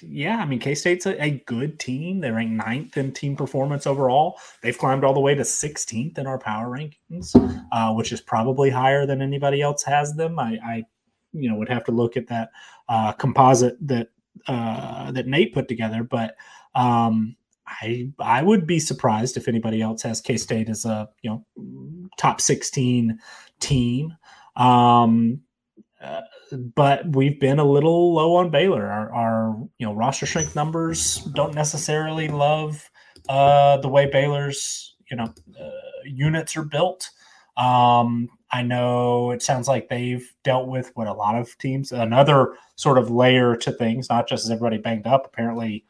yeah, I mean, K State's a, a, good team. They rank ninth in team performance overall. They've climbed all the way to 16th in our power rankings, uh, which is probably higher than anybody else has them. I, I you know would have to look at that uh, composite that uh, that Nate put together, but um, I I would be surprised if anybody else has K State as a you know top sixteen team. Um, uh, but we've been a little low on Baylor. Our, our you know roster strength numbers don't necessarily love uh, the way Baylor's you know uh, units are built. Um, I know it sounds like they've dealt with what a lot of teams, another sort of layer to things, not just as everybody banged up. Apparently,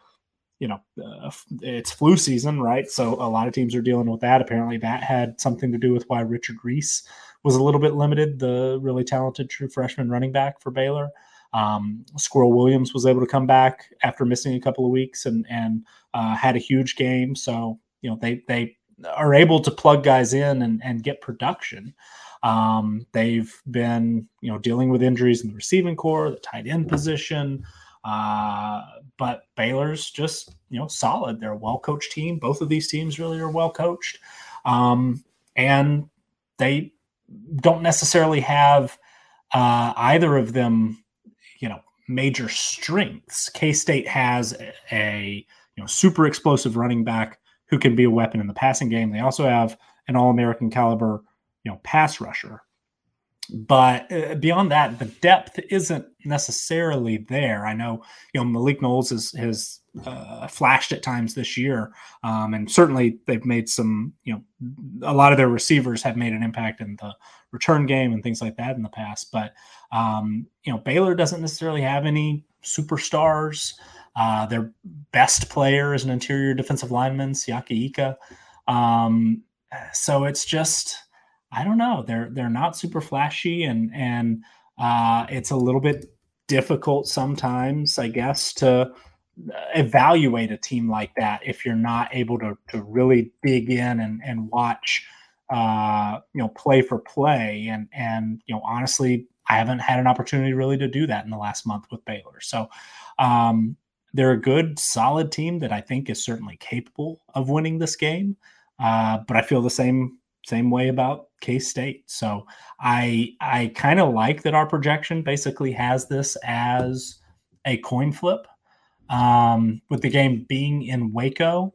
you know, uh, it's flu season, right? So a lot of teams are dealing with that. Apparently, that had something to do with why Richard Reese was a little bit limited, the really talented true freshman running back for Baylor. Um, Squirrel Williams was able to come back after missing a couple of weeks and and uh, had a huge game. So you know they they are able to plug guys in and, and get production. Um, they've been, you know, dealing with injuries in the receiving corps, the tight end position. Uh, but Baylor's just, you know, solid. They're a well coached team. Both of these teams really are well coached. Um, and they don't necessarily have uh, either of them, you know, major strengths. K State has a, a, you know super explosive running back who can be a weapon in the passing game. They also have an All American caliber, you know, pass rusher. but uh, beyond that, the depth isn't necessarily there. I know, you know, Malik Knowles has, has uh, flashed at times this year, um, and certainly they've made some. You know, a lot of their receivers have made an impact in the return game and things like that in the past. But um, you know, Baylor doesn't necessarily have any superstars. Uh, their best player is an interior defensive lineman, Siaki Ika. Um, so it's just I don't know. They're they're not super flashy, and and uh, it's a little bit difficult sometimes, I guess, to evaluate a team like that if you're not able to to really dig in and and watch uh, you know play for play and and you know honestly I haven't had an opportunity really to do that in the last month with Baylor. So um, they're a good, solid team that I think is certainly capable of winning this game. Uh, but I feel the same same way about K State. So I I kind of like that our projection basically has this as a coin flip, um, with the game being in Waco.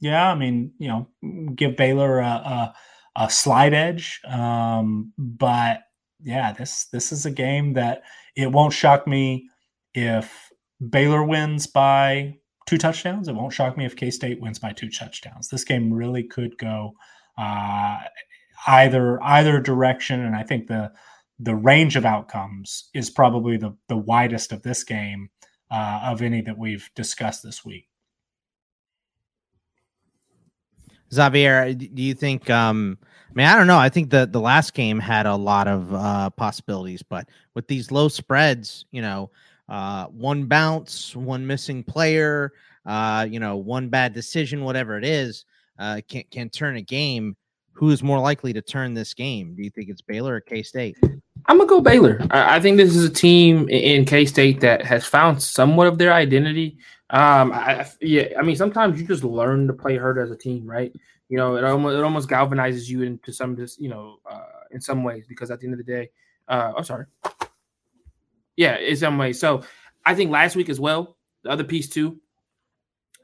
Yeah, I mean, you know, give Baylor a, a, a slide edge, um, but yeah, this this is a game that it won't shock me if Baylor wins by two touchdowns. It won't shock me if K State wins by two touchdowns. This game really could go uh, either either direction, and I think the the range of outcomes is probably the the widest of this game uh, of any that we've discussed this week. Xavier, do you think? Um, I mean, I don't know. I think the the last game had a lot of uh, possibilities, but with these low spreads, you know, uh, one bounce, one missing player, uh, you know, one bad decision, whatever it is, uh, can can turn a game. Who is more likely to turn this game? Do you think it's Baylor or K State? I'm gonna go Baylor. I, I think this is a team in K State that has found somewhat of their identity. Um, I, yeah, I mean, sometimes you just learn to play hurt as a team, right? You know, it almost it almost galvanizes you into some this, you know, uh, in some ways because at the end of the day, uh, I'm sorry, yeah, in some ways. So I think last week as well, the other piece too,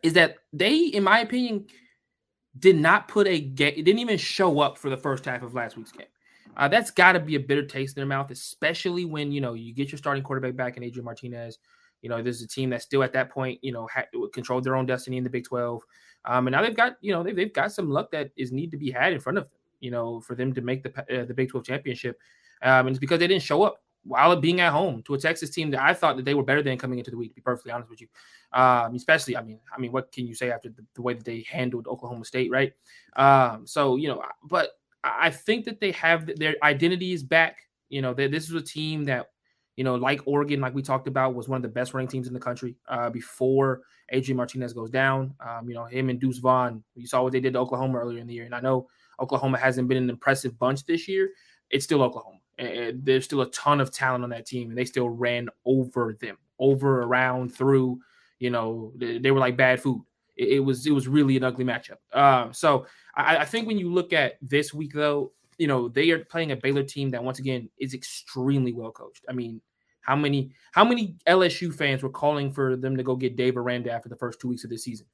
is that they, in my opinion, did not put a game, it didn't even show up for the first half of last week's game. Uh, that's got to be a bitter taste in their mouth, especially when you know you get your starting quarterback back in Adrian Martinez. You know, this is a team that still at that point, you know, ha- controlled their own destiny in the Big 12. Um, and now they've got, you know, they've, they've got some luck that is need to be had in front of them, you know, for them to make the uh, the Big 12 championship. Um, and it's because they didn't show up while being at home to a Texas team that I thought that they were better than coming into the week. To be perfectly honest with you, um, especially I mean, I mean, what can you say after the, the way that they handled Oklahoma State, right? Um, so you know, but I think that they have their identity is back. You know, this is a team that you know, like Oregon, like we talked about, was one of the best running teams in the country uh, before Adrian Martinez goes down. Um, you know, him and Deuce Vaughn, you saw what they did to Oklahoma earlier in the year. And I know Oklahoma hasn't been an impressive bunch this year. It's still Oklahoma. And there's still a ton of talent on that team, and they still ran over them, over, around, through. You know, they, they were like bad food. It, it, was it was really an ugly matchup. Uh, so I, I think when you look at this week, though, you know they are playing a Baylor team that once again is extremely well coached. I mean, how many how many LSU fans were calling for them to go get Dave Aranda after the first two weeks of this season?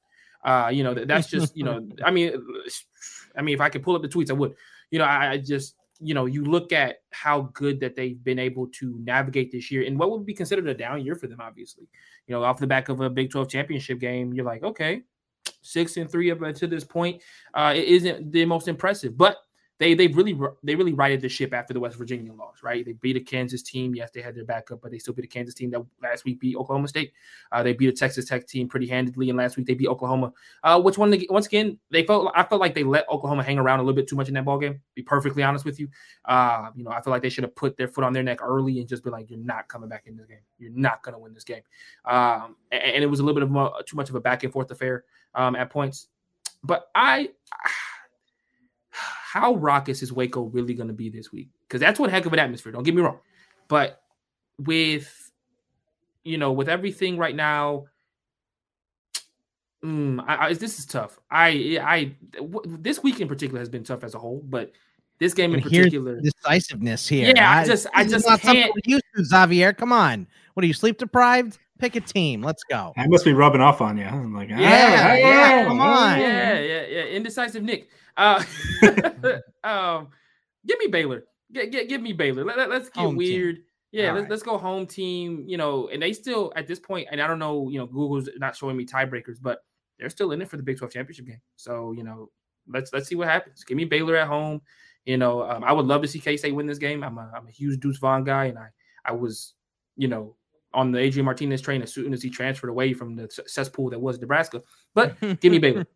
Uh, you know, that's just you know, I mean, I mean, if I could pull up the tweets, I would. You know, I, I just you know, you look at how good that they've been able to navigate this year and what would be considered a down year for them, obviously. You know, off the back of a Big 12 championship game, you're like, okay, six and three up to this point uh, it isn't the most impressive. But they they really they really righted the ship after the West Virginia loss, right? They beat a Kansas team. Yes, they had their backup, but they still beat a Kansas team that last week beat Oklahoma State. Uh, they beat a Texas Tech team pretty handedly, and last week they beat Oklahoma. Uh, which one? Once again, they felt I felt like they let Oklahoma hang around a little bit too much in that ball game. Be perfectly honest with you, uh, you know I feel like they should have put their foot on their neck early and just be like, "You're not coming back in this game. You're not going to win this game." Um, and, and, it was a little bit of too much of a back and forth affair um, at points. But I how raucous is Waco really going to be this week? Because that's one heck of an atmosphere. Don't get me wrong, but with you know with everything right now, mm, I, I, this is tough. I I w- this week in particular has been tough as a whole, but this game in particular, decisiveness here. Yeah, I, I just I just not can't. Used to, Xavier, come on. What are you sleep deprived? Pick a team. Let's go. I must be rubbing off on you. I'm like, yeah, yeah, yeah, come on. Yeah, yeah, yeah. Indecisive Nick. Uh, um, give me Baylor. Get, get, give me Baylor. Let, us get home weird. Team. Yeah, let's, right. let's go home team. You know, and they still at this point, and I don't know, you know, Google's not showing me tiebreakers, but they're still in it for the Big 12 championship game. So, you know, let's let's see what happens. Give me Baylor at home. You know, um, I would love to see K State win this game. I'm a, I'm a huge Deuce Vaughn guy, and I I was, you know, on the Adrian Martinez train as soon as he transferred away from the cesspool that was Nebraska. But give me Baylor.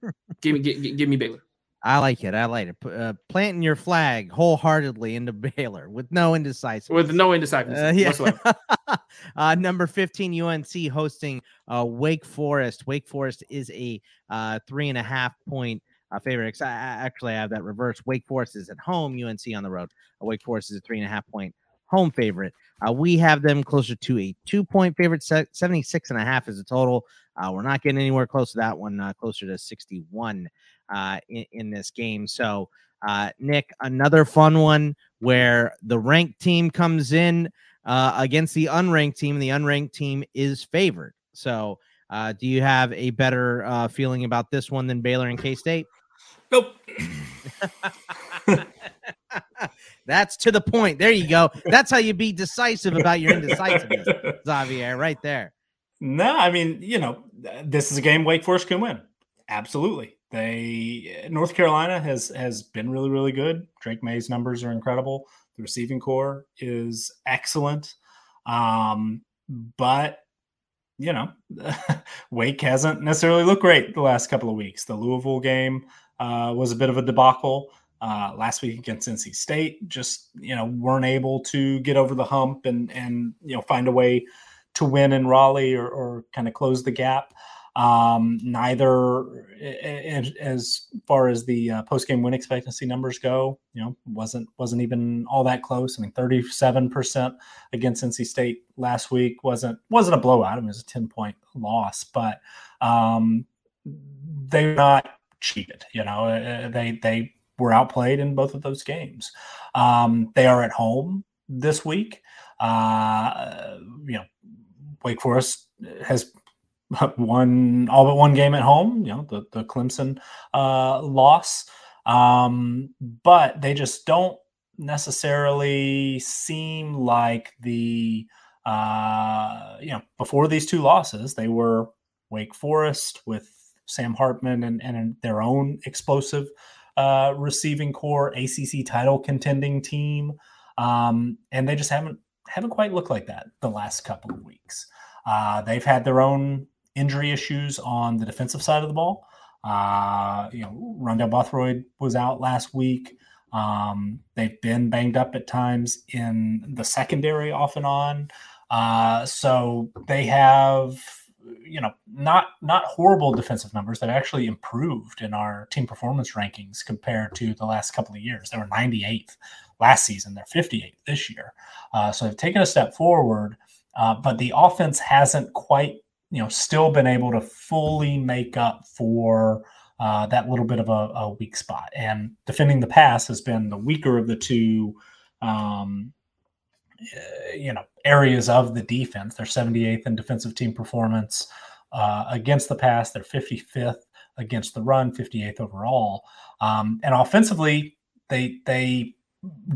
give me give, give me Baylor. I like it. I like it. Uh, planting your flag wholeheartedly into Baylor with no indecisiveness. With no indecisiveness. Uh, yeah. uh, number 15, UNC hosting uh, Wake Forest. Wake Forest is a uh, three and a half point uh, favorite. I, I actually have that reverse. Wake Forest is at home, UNC on the road. Uh, Wake Forest is a three and a half point home favorite. Uh, we have them closer to a two point favorite. 76 and a half is the total. Uh, we're not getting anywhere close to that one, uh, closer to 61 uh, in, in, this game. So, uh, Nick, another fun one where the ranked team comes in uh, against the unranked team, and the unranked team is favored. So, uh, do you have a better uh, feeling about this one than Baylor and K State? Nope. That's to the point. There you go. That's how you be decisive about your indecisiveness, Xavier, right there. No, I mean, you know, this is a game Wake Forest can win. Absolutely. They North Carolina has has been really really good. Drake Maye's numbers are incredible. The receiving corps is excellent. Um, but you know, Wake hasn't necessarily looked great the last couple of weeks. The Louisville game uh, was a bit of a debacle. Uh, last week against NC State, just you know, weren't able to get over the hump and and you know find a way to win in Raleigh or, or kind of close the gap. Um, neither, as far as the uh, post game win expectancy numbers go, you know, wasn't wasn't even all that close. I mean, thirty seven percent against NC State last week wasn't wasn't a blowout. I mean, it was a ten point loss, but um, they're not cheated. You know, uh, they they were outplayed in both of those games. Um, they are at home this week. Uh, you know, Wake Forest has won all but one game at home. You know, the the Clemson uh, loss, um, but they just don't necessarily seem like the uh, you know before these two losses they were Wake Forest with Sam Hartman and, and their own explosive uh, receiving corps, ACC title contending team, um, and they just haven't haven't quite looked like that the last couple of weeks. Uh, they've had their own injury issues on the defensive side of the ball. Uh, you know, Rondell Bothroyd was out last week. Um, they've been banged up at times in the secondary off and on. Uh, so they have, you know, not not horrible defensive numbers. They've actually improved in our team performance rankings compared to the last couple of years. They were 98th last season. They're 58th this year. Uh, so they've taken a step forward, uh, but the offense hasn't quite you know still been able to fully make up for uh, that little bit of a, a, weak spot. And defending the pass has been the weaker of the two, um, uh, you know, areas of the defense. They're 78th in defensive team performance uh, against the pass. They're 55th against the run, 58th overall. Um, and offensively, they they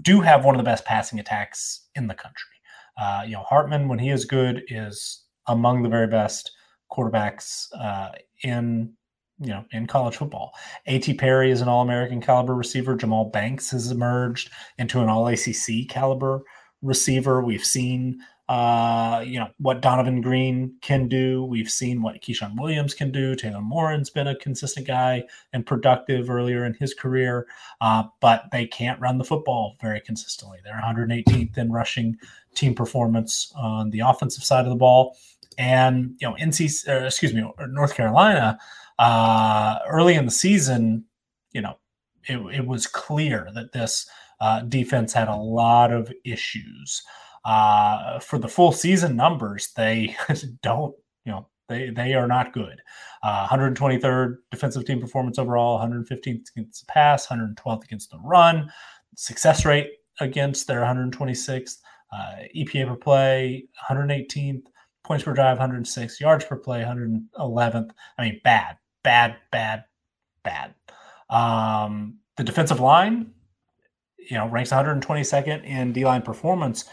do have one of the best passing attacks in the country. Uh, you know, Hartman, when he is good, is among the very best quarterbacks uh, in you know in college football. A.T. Perry is an All-American caliber receiver. Jahmal Banks has emerged into an All-ACC caliber receiver. We've seen uh, you know what Donavon Greene can do. We've seen what Ke'Shawn Williams can do. Taylor Morin's been a consistent guy and productive earlier in his career, uh, but they can't run the football very consistently. They're 118th in rushing team performance on the offensive side of the ball. And you know, NC, uh, excuse me, North Carolina, uh, early in the season, you know, it, it was clear that this uh, defense had a lot of issues. Uh, for the full season numbers, they don't, you know, they they are not good. Uh, 123rd defensive team performance overall, 115th against the pass, 112th against the run, success rate against their 126th, uh, EPA per play, 118th, points per drive 106 yards per play 111th i mean bad bad bad bad. Um, the defensive line you know, ranks 122nd in D line performance,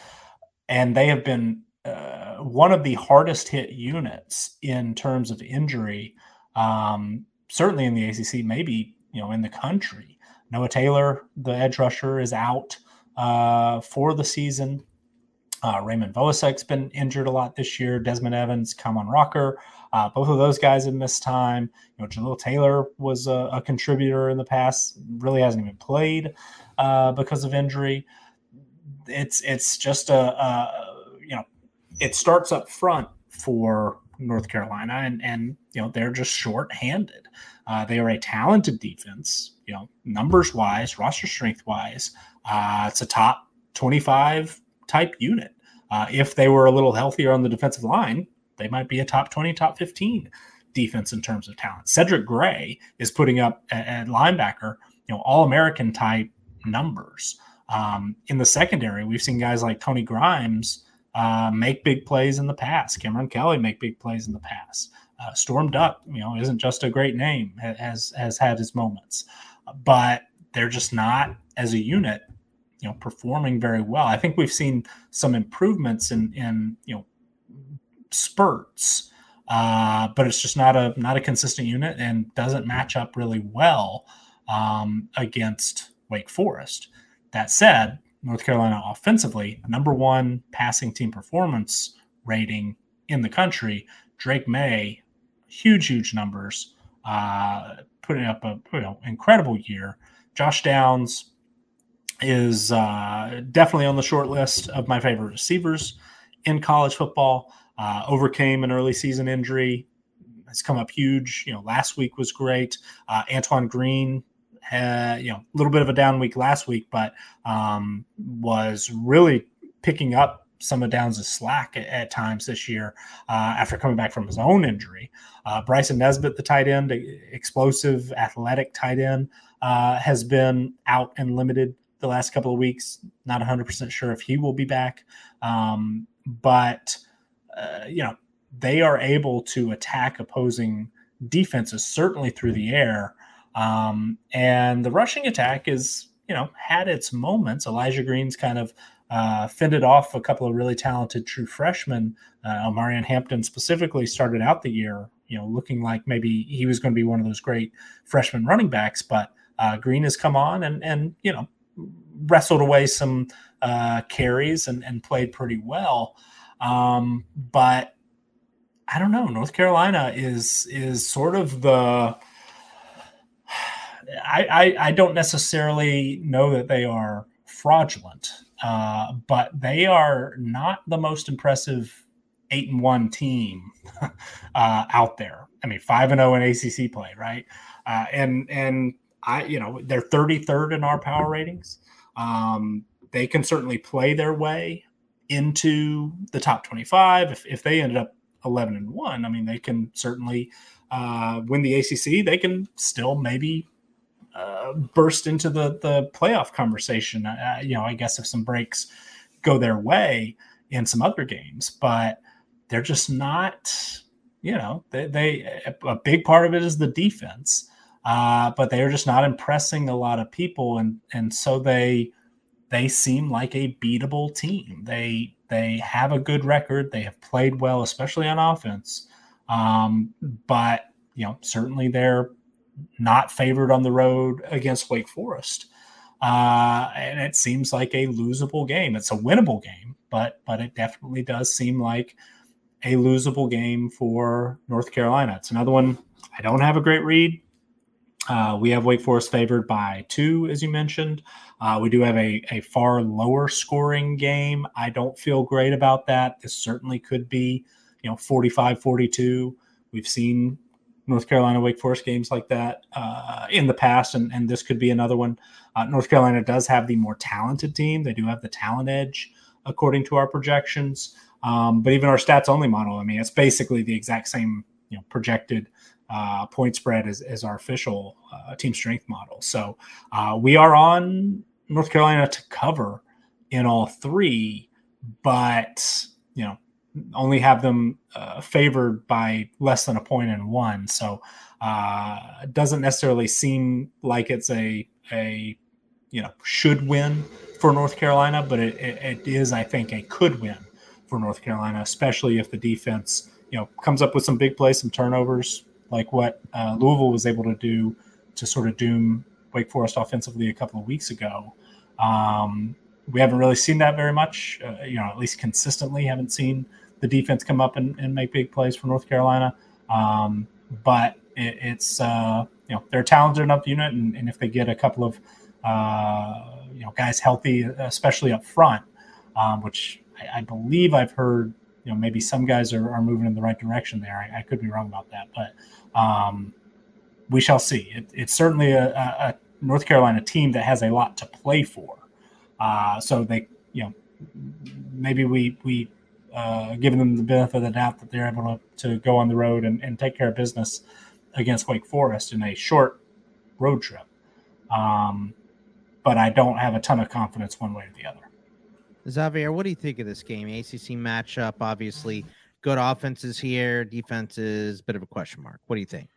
and they have been uh, one of the hardest hit units in terms of injury, um, certainly in the ACC, maybe you know in the country. Noah Taylor, the edge rusher, is out uh, for the season. Uh, Raymond Vohasek's been injured a lot this year. Desmond Evans, Kaimon Rucker, uh, both of those guys have missed time. You know, Jalil Taylor was a, a contributor in the past, really hasn't even played uh, because of injury. It's it's just a, a you know, it starts up front for North Carolina, and and you know they're just short-handed. Uh, they are a talented defense, you know, numbers wise, roster strength wise. Uh, it's a top 25 type unit. Uh, if they were a little healthier on the defensive line, they might be a top 20, top 15 defense in terms of talent. Cedric Gray is putting up at, linebacker, you know, all American type numbers. Um, in the secondary, we've seen guys like Tony Grimes uh, make big plays in the past. Cam'Ron Kelly make big plays in the past. Uh, Storm Duck, you know, isn't just a great name, has has had his moments, but they're just not as a unit you know performing very well. I think we've seen some improvements in in you know spurts, uh, but it's just not a not a consistent unit and doesn't match up really well um, against Wake Forest. That said, North Carolina offensively, number one passing team performance rating in the country. Drake Maye, huge, huge numbers, uh, putting up a you know, incredible year. Josh Downs, is uh, definitely on the short list of my favorite receivers in college football. Uh, overcame an early season injury, has come up huge. You know, last week was great. Uh, Antoine Green had, you know, a little bit of a down week last week, but um, was really picking up some of Downs' slack at, at times this year uh, after coming back from his own injury. Uh, Bryson Nesbit, the tight end, explosive, athletic tight end, uh, has been out and limited the last couple of weeks. Not 100% sure if he will be back. Um, but, uh, you know, they are able to attack opposing defenses, certainly through the air. Um, and the rushing attack is, you know, had its moments. Elijah Green's kind of uh, fended off a couple of really talented true freshmen. Uh, Omarion Hampton specifically started out the year, you know, looking like maybe he was going to be one of those great freshman running backs, but uh, Green has come on and and you know wrestled away some uh, carries and, and played pretty well. Um, but I don't know. North Carolina is is sort of the. I, I, I don't necessarily know that they are fraudulent, uh, but they are not the most impressive eight and one team uh, out there. I mean, five and zero oh in ACC play, right? Uh, and and I, you know, they're 33rd in our power ratings. Um, they can certainly play their way into the top 25. If, if they ended up 11 and 1, I mean, they can certainly uh, win the ACC. They can still maybe uh, burst into the, the playoff conversation. Uh, you know, I guess if some breaks go their way in some other games, but they're just not, you know, they, they a big part of it is the defense uh, but they are just not impressing a lot of people, and and so they they seem like a beatable team. They they have a good record. They have played well, especially on offense. Um, but you know, certainly they're not favored on the road against Wake Forest. Uh, and it seems like a losable game. It's a winnable game, but but it definitely does seem like a losable game for North Carolina. It's another one. I don't have a great read. Uh, we have Wake Forest favored by two, as you mentioned. Uh, we do have a, a far lower scoring game. I don't feel great about that. This certainly could be, you know, 45 42. We've seen North Carolina Wake Forest games like that uh, in the past, and, and this could be another one. Uh, North Carolina does have the more talented team. They do have the talent edge, according to our projections. Um, but even our stats only model, I mean, it's basically the exact same, you know, projected uh, point spread as, as our official uh, team strength model. So uh, we are on North Carolina to cover in all three, but you know only have them uh, favored by less than a and one. So uh, it doesn't necessarily seem like it's a a you know should win for North Carolina, but it, it, it is I think a could win for North Carolina, especially if the defense you know comes up with some big plays, some turnovers, like what uh, Louisville was able to do to sort of doom Wake Forest offensively a couple of weeks ago. Um, we haven't really seen that very much, uh, you know, at least consistently. Haven't seen the defense come up and, and make big plays for North Carolina. Um, but it, it's uh, you know they're a talented enough unit, and, and if they get a couple of uh, you know guys healthy, especially up front, um, which I, I, believe I've heard, you know maybe some guys are, are moving in the right direction there. I, I could be wrong about that, but um, we shall see. It, it's certainly a, a, North Carolina team that has a lot to play for. Uh, so they, you know, maybe we we uh, give them the benefit of the doubt that they're able to, to go on the road and, and take care of business against Wake Forest in a short road trip. Um, but I don't have a ton of confidence one way or the other. Xavier, what do you think of this game? ACC matchup, obviously, good offenses here, defenses, a bit of a question mark. What do you think?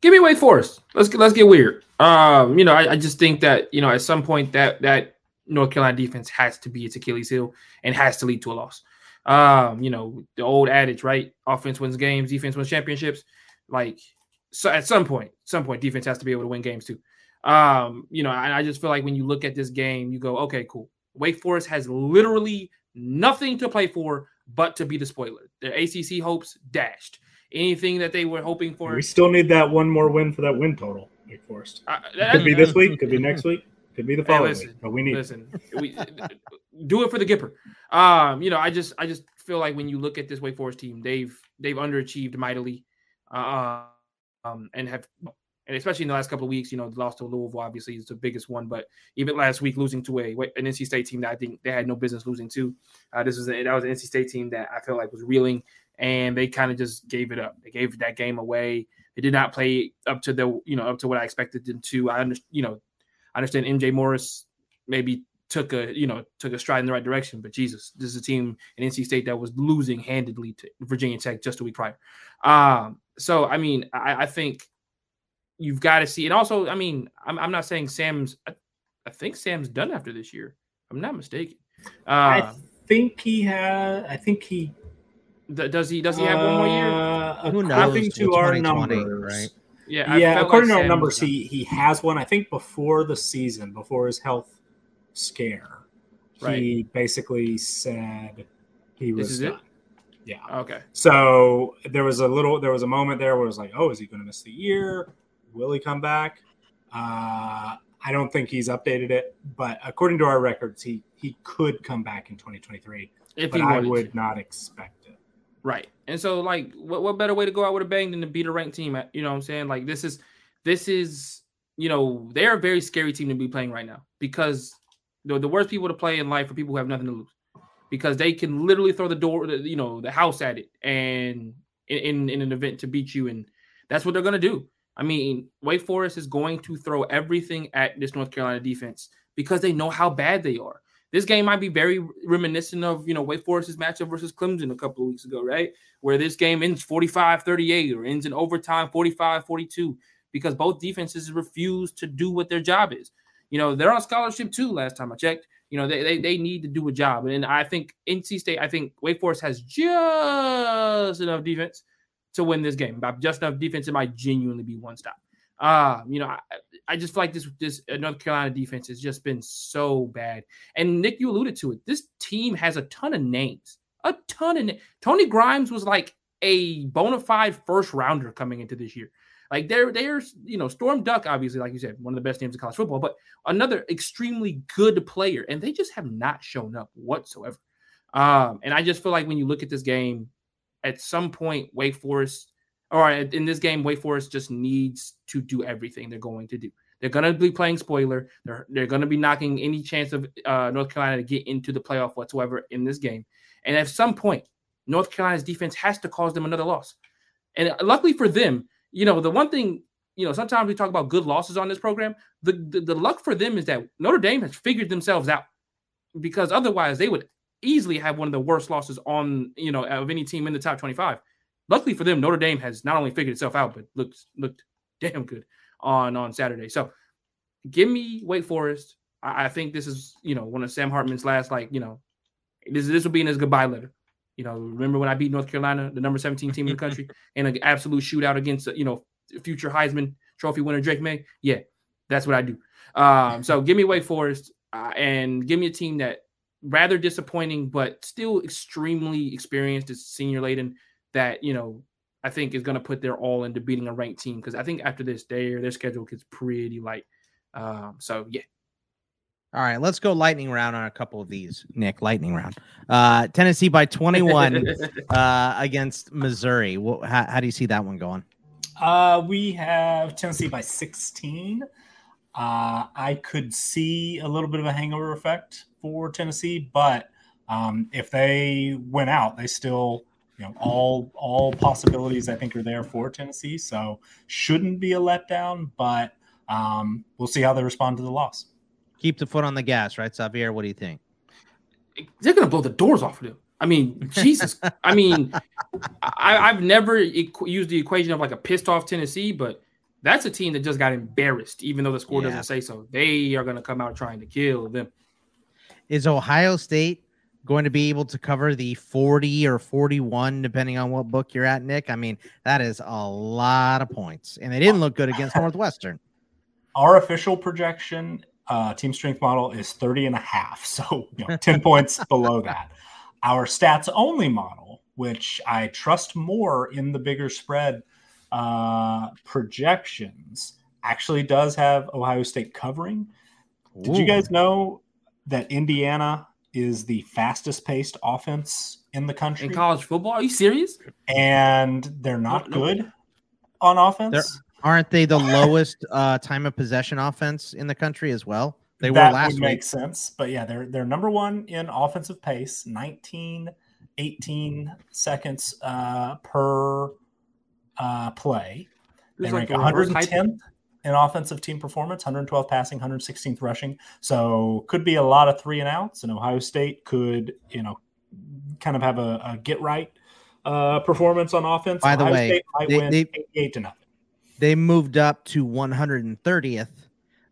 Give me Wake Forest. Let's let's get weird. Um, you know, I, I just think that you know at some point that that North Carolina defense has to be its Achilles heel and has to lead to a loss. Um, you know, the old adage, right? Offense wins games, defense wins championships. Like, so at some point, some point, defense has to be able to win games too. Um, you know, I, I just feel like when you look at this game, you go, okay, cool. Wake Forest has literally nothing to play for but to be the spoiler. Their ACC hopes dashed anything that they were hoping for. We still need that one more win for that win total. Wake Forest. Uh, that, could be this week. Could be next week. Could be the following hey, listen, week. But we need. Listen, we do it for the Gipper. Um, you know, I just I just feel like when you look at this Wake Forest team, they've they've underachieved mightily, uh, um, and have and especially in the last couple of weeks, you know, the loss to Louisville obviously is the biggest one, but even last week losing to a an NC State team that I think they had no business losing to. Uh, this was a, that was an NC State team that I feel like was reeling and they kind of just gave it up. They gave that game away. They did not play up to the you know up to what I expected them to. I understand you know I understand MJ Morris maybe took a you know took a stride in the right direction, but Jesus, this is a team in NC State that was losing handedly to Virginia Tech just a week prior. Um, so I mean, I, I think you've got to see, and also I mean, I'm, I'm not saying Sam's. I, I, think Sam's done after this year. I'm not mistaken. Uh, I think he had. I think he does he does he have one more year? Uh, Who knows? According to our numbers, right? Yeah, yeah. According like to our numbers, he he has one. I think before the season, before his health scare, right. he basically said he was done. It? Yeah. Okay. So there was a little, there was a moment there where it was like, oh, is he going to miss the year? Will he come back? Uh, I don't think he's updated it, but according to our records, he he could come back in 2023. If but I would to. not expect Right. And so like what, what better way to go out with a bang than to beat a ranked team? Uh, you know what I'm saying? Like this is this is you know, they're a very scary team to be playing right now because the, the worst people to play in life are people who have nothing to lose. Because they can literally throw the door, you know, the house at it and in, in an event to beat you. And that's what they're gonna do. I mean, Wake Forest is going to throw everything at this North Carolina defense because they know how bad they are. This game might be very reminiscent of, you know, Wake Forest's matchup versus Clemson a couple of weeks ago, right? Where this game ends 45 38 or ends in overtime 45 42 because both defenses refuse to do what their job is. You know, they're on scholarship too, last time I checked. You know, they, they, they need to do a job. And I think NC State, I think Wake Forest has just enough defense to win this game. By just enough defense, it might genuinely be one stop. Uh, you know, I, I just feel like this this North Carolina defense has just been so bad. And Nick, you alluded to it. This team has a ton of names, a ton of na- Tony Grimes was like a bona fide first rounder coming into this year. Like they're they're you know Storm Duck, obviously, like you said, one of the best names in college football, but another extremely good player, and they just have not shown up whatsoever. Um, and I just feel like when you look at this game, at some point, Wake Forest all right, in this game, Wake Forest just needs to do everything they're going to do. They're going to be playing spoiler. They're they're going to be knocking any chance of uh, North Carolina to get into the playoff whatsoever in this game. And at some point, North Carolina's defense has to cause them another loss. And luckily for them, you know, the one thing, you know, sometimes we talk about good losses on this program. The, the, the luck for them is that Notre Dame has figured themselves out because otherwise they would easily have one of the worst losses on, you know, of any team in the top 25 luckily for them, Notre Dame has not only figured itself out, but looked looked damn good on on Saturday. So give me Wake Forest. I, I think this is you know one of Sam Hartman's last like you know this this will be in his goodbye letter. You know, remember when I beat North Carolina, the number 17 team in the country, in an absolute shootout against you know future Heisman Trophy winner Drake Maye? Yeah, that's what I do. Um, so give me Wake Forest uh, and give me a team that rather disappointing, but still extremely experienced is senior laden that, you know, I think is going to put their all into beating a ranked team. Cause I think after this, their, their schedule gets pretty light. Um, so yeah. All right, let's go lightning round on a couple of these. Nick, lightning round. Uh, Tennessee by 21 uh, against Missouri. What, how, how do you see that one going? Uh, we have Tennessee by 16. Uh, I could see a little bit of a hangover effect for Tennessee, but um, if they went out, they still, you know, all all possibilities I think are there for Tennessee. So shouldn't be a letdown, but um, we'll see how they respond to the loss. Keep the foot on the gas, right, Xavier? What do you think? They're gonna blow the doors off of them. I mean, Jesus. I mean, I, have never equ- used the equation of like a pissed off Tennessee, but that's a team that just got embarrassed, even though the score yeah. doesn't say so. They are going to come out trying to kill them. Is Ohio State going to be able to cover the 40 or 41, depending on what book you're at, Nick? I mean, that is a lot of points, and they didn't look good against Northwestern. Our official projection, uh, team strength model, is 30 and a half. So, you know, 10 points below that. Our stats only model, which I trust more in the bigger spread uh, projections actually does have Ohio State covering. Ooh. Did you guys know that Indiana is the fastest paced offense in the country in college football? Are you serious? And they're not no, no. good on offense. They're, aren't they the lowest uh, time of possession offense in the country as well? They that were last would week. make sense, but yeah, they're they're number one in offensive pace, 19, 18 seconds uh, per uh, play. They rank like 110th in offensive team performance, 112 passing, 116th rushing. So could be a lot of three and outs. And Ohio State could, you know, kind of have a, a get right uh, performance on offense. By the Ohio way, State might they, win they, 88 to nothing. They moved up to 130th.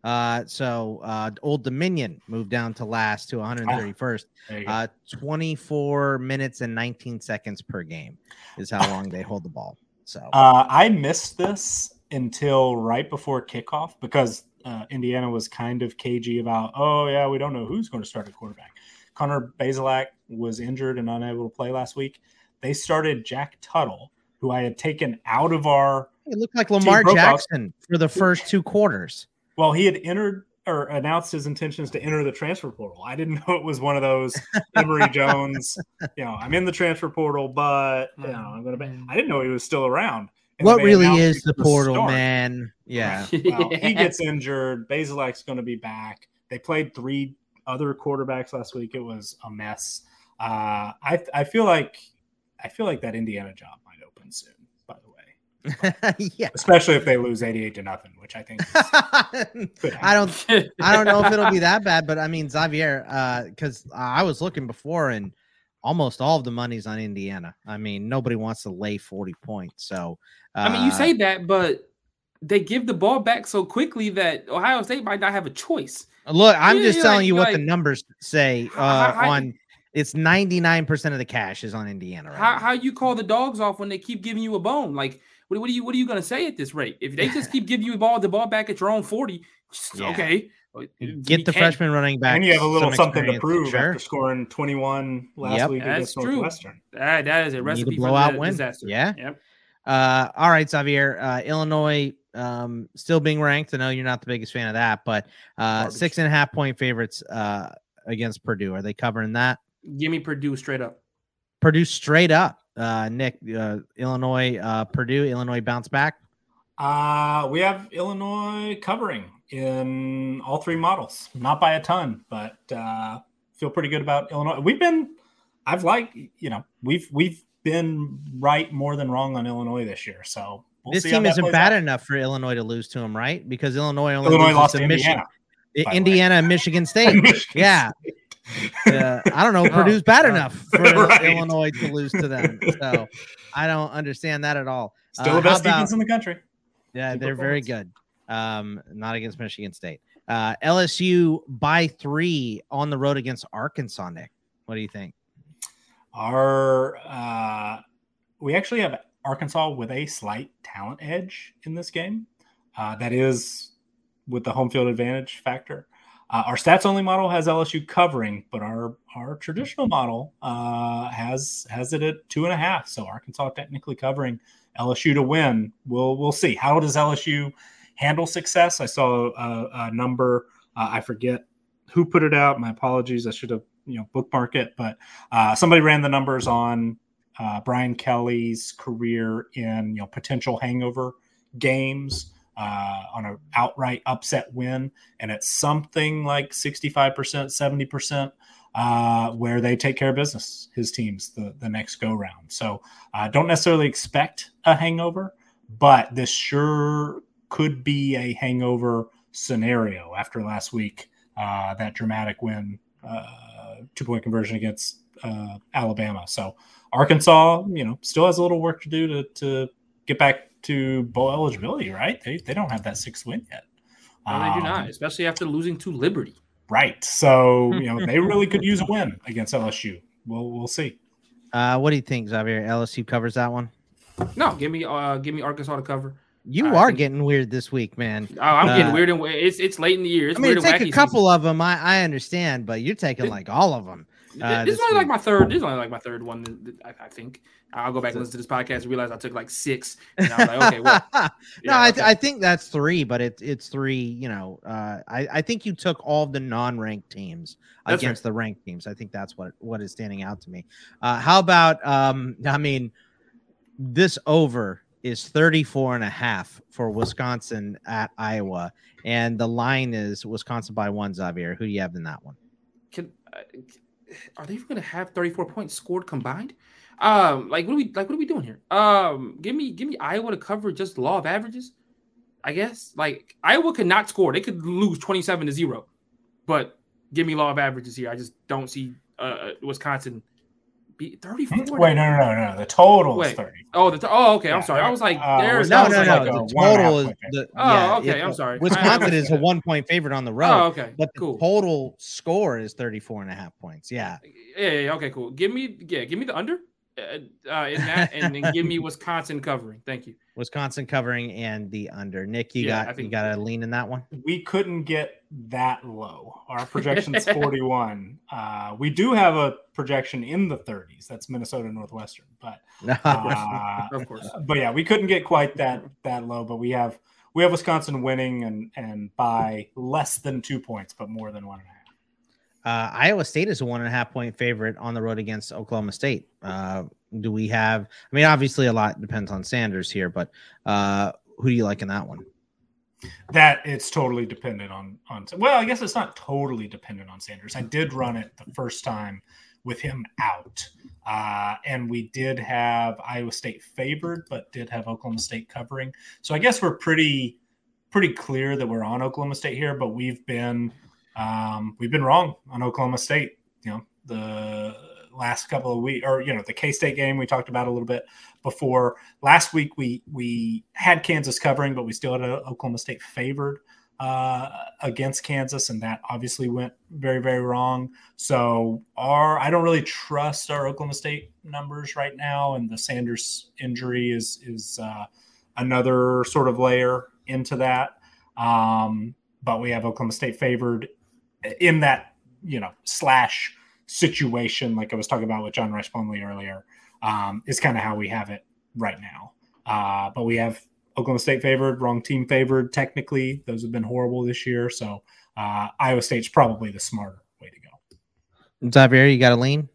Uh, so uh, Old Dominion moved down to last to 131st. Ah, uh, 24 minutes and 19 seconds per game is how long they hold the ball. So uh, I missed this until right before kickoff because uh, Indiana was kind of cagey about, oh yeah, we don't know who's going to start at quarterback. Connor Bazelak was injured and unable to play last week. They started Jack Tuttle, who I had taken out of our. It looked like Lamar Jackson for the first two quarters. Well, he had entered or announced his intentions to enter the transfer portal. I didn't know it was one of those Emory Jones. You know, I'm in the transfer portal, but you know, I'm gonna. Be, I didn't know he was still around. And what really is the portal, start. man? Yeah. Well, he gets injured. Bazelak's going to be back. They played three other quarterbacks last week. It was a mess. Uh, I I feel like I feel like that Indiana job might open soon. By the way, yeah. Especially if they lose 88 to nothing, which I think I don't I don't know if it'll be that bad, but I mean Xavier, uh, because I was looking before and almost all of the money's on Indiana. I mean, nobody wants to lay 40 points. So uh, I mean you say that, but they give the ball back so quickly that Ohio State might not have a choice. Look, I'm yeah, just telling like, you what like, the numbers say uh, I, I, on it's 99% of the cash is on Indiana right how, how you call the dogs off when they keep giving you a bone like what, what are you what are you going to say at this rate? If they just keep giving you the ball the ball back at your own forty, yeah. okay. Get the freshman running back. And you have a little something to prove sure. after scoring 21 last yep. week against That's Northwestern. True. That, that is a recipe for blowout win. disaster. Yeah. Yep. Uh, all right, Xavier. Uh, Illinois um, still being ranked. I know you're not the biggest fan of that, but uh, six and a half point favorites uh, against Purdue. Are they covering that? Give me Purdue straight up. Purdue straight up. Uh, Nick, uh, Illinois, uh, Purdue, Illinois bounce back. Uh, we have Illinois covering in all three models, not by a ton, but uh, feel pretty good about Illinois. We've been, I've liked, you know, we've we've been right more than wrong on Illinois this year. So we'll this team isn't bad out. enough for Illinois to lose to them, right? Because Illinois only Illinois lost to Michigan, Indiana, and Michigan State. Michigan yeah. State uh, I don't know. Oh, Purdue's bad enough for right. Illinois to lose to them. So I don't understand that at all. Still uh, the best defense in the country. Yeah, they're very good. Um, not against Michigan State. Uh, LSU by three on the road against Arkansas. Nick, what do you think? Our uh, we actually have Arkansas with a slight talent edge in this game. Uh, that is with the home field advantage factor. Uh, our stats only model has LSU covering, but our our traditional model uh, has has it at two and a half. So Arkansas technically covering LSU to win. We'll we'll see. How does LSU handle success? I saw a, a number. Uh, I forget who put it out. My apologies. I should have you know bookmark it, but uh, somebody ran the numbers on uh, Brian Kelly's career in you know potential hangover games uh, on an outright upset win, and it's something like 65%, 70%, uh, where they take care of business, his teams, the, the next go round. So uh, don't necessarily expect a hangover, but this sure could be a hangover scenario after last week, uh, that dramatic win, uh, two point conversion against uh, Alabama. So Arkansas, you know, still has a little work to do to, to get back to bowl eligibility, right? They, they don't have that sixth win yet. No, they do not, um, especially after losing to Liberty. Right. So, you know, they really could use a win against LSU. We'll we'll see. Uh, what do you think, Xavier? LSU covers that one? No, give me uh give me Arkansas to cover. You I are think, getting weird this week, man. Oh, I'm uh, getting weird and it's it's late in the year. It's I mean, take a couple season. of them. I, I understand, but you're taking like all of them. Uh, this, this is only week. like my third. This is only like my third one. I, I, think I'll go back and listen to this podcast and realize I took like six. And I was like, okay, well, yeah, no, I, th- okay. I think that's three, but it's it's three. You know, uh, I I think you took all the non-ranked teams that's against the ranked teams. I think that's what what is standing out to me. Uh, how about um? I mean, this over is 34 and a half for Wisconsin at Iowa, and the line is Wisconsin by one. Xavier, who do you have in that one? Can, uh, are they even going to have 34 points scored combined? Um, like what are we like what are we doing here? Um, give me give me Iowa to cover just law of averages. I guess like Iowa could not score; they could lose 27 to zero, but give me law of averages here. I just don't see uh, uh Wisconsin be 34. Wait, no, no, no, no. The total Wait. is 30. Oh, the oh, okay. Yeah, I'm sorry. I was like, uh, there's no, no, no. Like the total is the, oh, yeah, okay. I'm sorry. Wisconsin is a one point favorite on the road. Oh, okay. But the cool. total score is 34 and a half points. Yeah. Yeah. yeah okay. Cool. Give me, yeah, give me the under. Uh, uh, in that, and then give me Wisconsin covering. Thank you. Wisconsin covering and the under. Nick, you yeah, got you got a lean in that one. We couldn't get that low. Our projection's 41. Uh, we do have a projection in the 30s. That's Minnesota Northwestern, but uh, of course. But yeah, we couldn't get quite that that low. But we have we have Wisconsin winning and and by less than two points, but more than one and a half. Uh, Iowa State is a one and a half point favorite on the road against Oklahoma State. Uh, do we have? I mean, obviously, a lot depends on Sanders here, but uh, who do you like in that one? That it's totally dependent on on. Well, I guess it's not totally dependent on Sanders. I did run it the first time with him out, uh, and we did have Iowa State favored, but did have Oklahoma State covering. So I guess we're pretty pretty clear that we're on Oklahoma State here, but we've been um, we've been wrong on Oklahoma State. You know, the last couple of weeks, or you know, the K State game we talked about a little bit before. Last week we we had Kansas covering, but we still had Oklahoma State favored uh, against Kansas, and that obviously went very very wrong. So our I don't really trust our Oklahoma State numbers right now, and the Sanders injury is is uh, another sort of layer into that. Um, but we have Oklahoma State favored in that you know slash situation, like I was talking about with John Rhys Plumlee earlier, um, is kind of how we have it right now. Uh, but we have Oklahoma State favored, wrong team favored. Technically, those have been horrible this year. So uh, Iowa State's probably the smarter way to go. Xavier, you got a lean?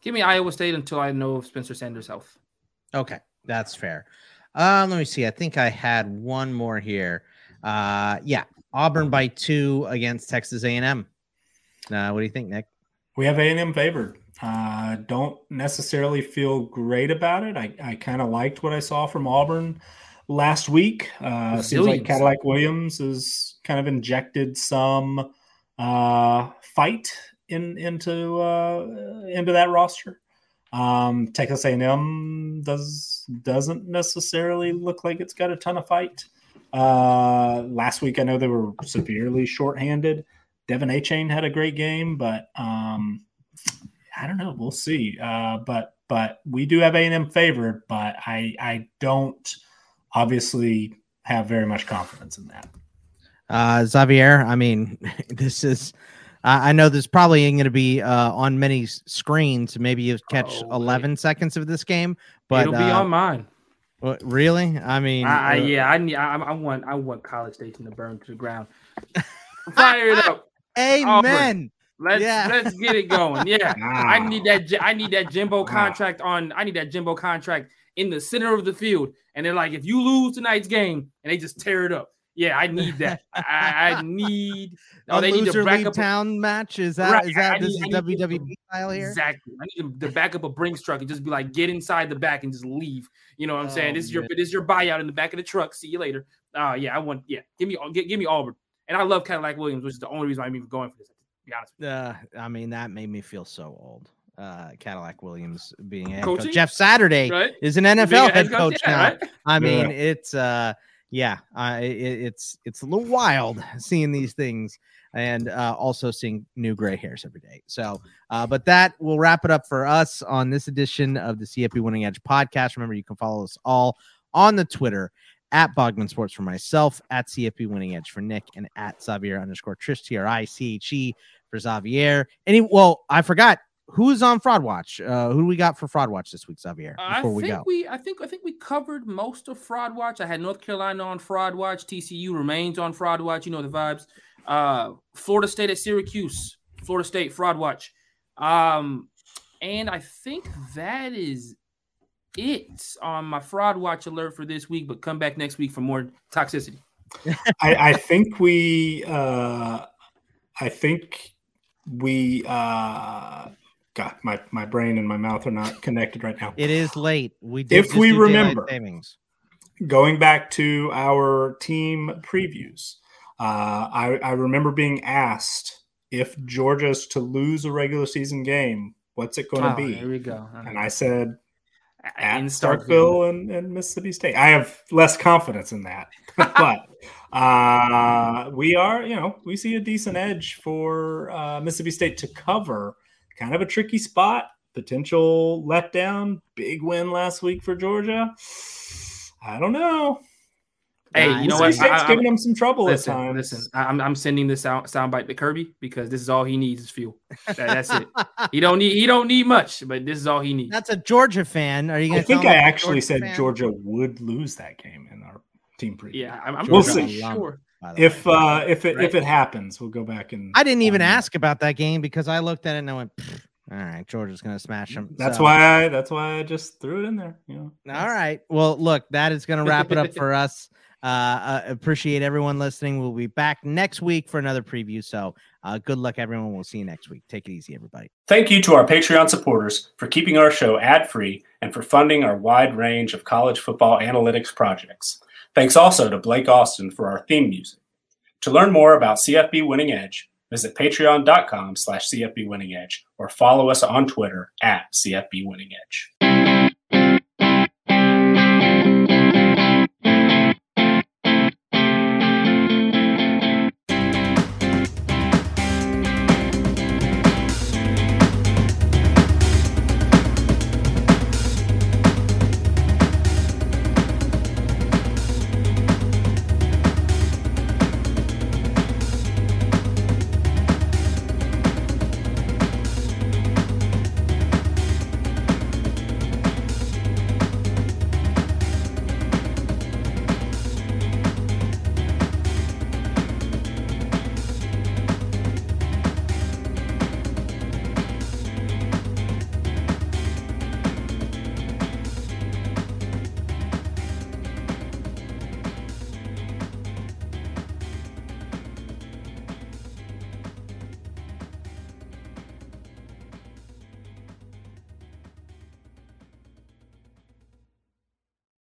Give me Iowa State until I know of Spencer Sanders' health. Okay, that's fair. Um, let me see. I think I had one more here. Uh, yeah, Auburn by two against Texas A&M. Uh, what do you think, Nick? We have A&M favored. Uh, don't necessarily feel great about it. I, I kind of liked what I saw from Auburn last week. Uh, seems like Cadillac Williams has kind of injected some uh, fight in into uh, into that roster. Um, Texas A&M does doesn't necessarily look like it's got a ton of fight. Uh, last week, I know they were severely shorthanded. De'Von Achane had a great game, but um, I don't know. We'll see. Uh, but but we do have A and M favored, but I I don't obviously have very much confidence in that. Uh, Xavier, I mean, this is. I know this probably ain't going to be uh, on many screens. Maybe you catch oh, 11 seconds of this game, but it'll be uh, on mine. What, really? I mean, I, uh, yeah, I need. I, I, want. I want College Station to burn to the ground. Fire it up. Amen. Let's yeah. let's get it going. Yeah, I need that. I need that Jimbo contract on. I need that Jimbo contract in the center of the field. And they're like, if you lose tonight's game, and they just tear it up. Yeah, I need that. I, I need. Oh, a they need to back up town a, match. Is that right, is that this need, is WWE style here? Exactly. I need to back up a Brinks truck and just be like, get inside the back and just leave. You know what I'm oh, saying? This is your this is your buyout in the back of the truck. See you later. Uh yeah, I want yeah. Give me give, give me Auburn. And I love Cadillac Williams, which is the only reason I'm even going for this. To be honest. Uh, I mean, that made me feel so old. Uh, Cadillac Williams being head coach. Jeff Saturday right? is an NFL head coach, coach yeah, now. Right? I mean, yeah. it's uh, yeah, uh, it, it's it's a little wild seeing these things and uh, also seeing new gray hairs every day. So, uh, but that will wrap it up for us on this edition of the CFB Winning Edge podcast. Remember, you can follow us all on the Twitter at Bogman Sports for myself, at CFB Winning Edge for Nick, and at Xavier underscore Triche T R I C H E for Xavier. Any well, I forgot who's on Fraud Watch. Uh, who do we got for Fraud Watch this week, Xavier? Before we go, we I think I think we covered most of Fraud Watch. I had North Carolina on Fraud Watch. TCU remains on Fraud Watch. You know the vibes. Uh, Florida State at Syracuse. Florida State Fraud Watch. Um, and I think that is it on my fraud watch alert for this week, but come back next week for more toxicity. I, I, think we, uh, I think we, uh, God, my, my brain and my mouth are not connected right now. It is late. We if we remember going back to our team previews, uh, I, I remember being asked if Georgia's to lose a regular season game, what's it going to oh, be? Here we go. And I said at Starkville and, and, Mississippi State. I have less confidence in that, but uh, we are, you know, we see a decent edge for uh, Mississippi State to cover. Kind of a tricky spot, potential letdown. Big win last week for Georgia. I don't know. Hey, you know what? State's I, giving him some trouble listen, at times. Listen, I'm, I'm sending this sound soundbite to Kirby because this is all he needs is fuel. That, that's it. he don't need he don't need much, but this is all he needs. That's a Georgia fan. Are you? I think I actually said fan? Georgia would lose that game in our team preview. Yeah, I'm, I'm we'll see. Sure. If uh, if it right. if it happens, we'll go back and. I didn't even ask about that game because I looked at it and I went. All right, Georgia's gonna smash them. That's so. why I. That's why I just threw it in there. You know. All right. Well, look, that is gonna wrap it up for us. Uh, uh, appreciate everyone listening. We'll be back next week for another preview. So uh, good luck, everyone. We'll see you next week. Take it easy, everybody. Thank you to our Patreon supporters for keeping our show ad free and for funding our wide range of college football analytics projects. Thanks also to Blake Austin for our theme music. To learn more about CFB Winning Edge, visit patreon.com slash CFB Winning Edge or follow us on Twitter at CFB Winning Edge.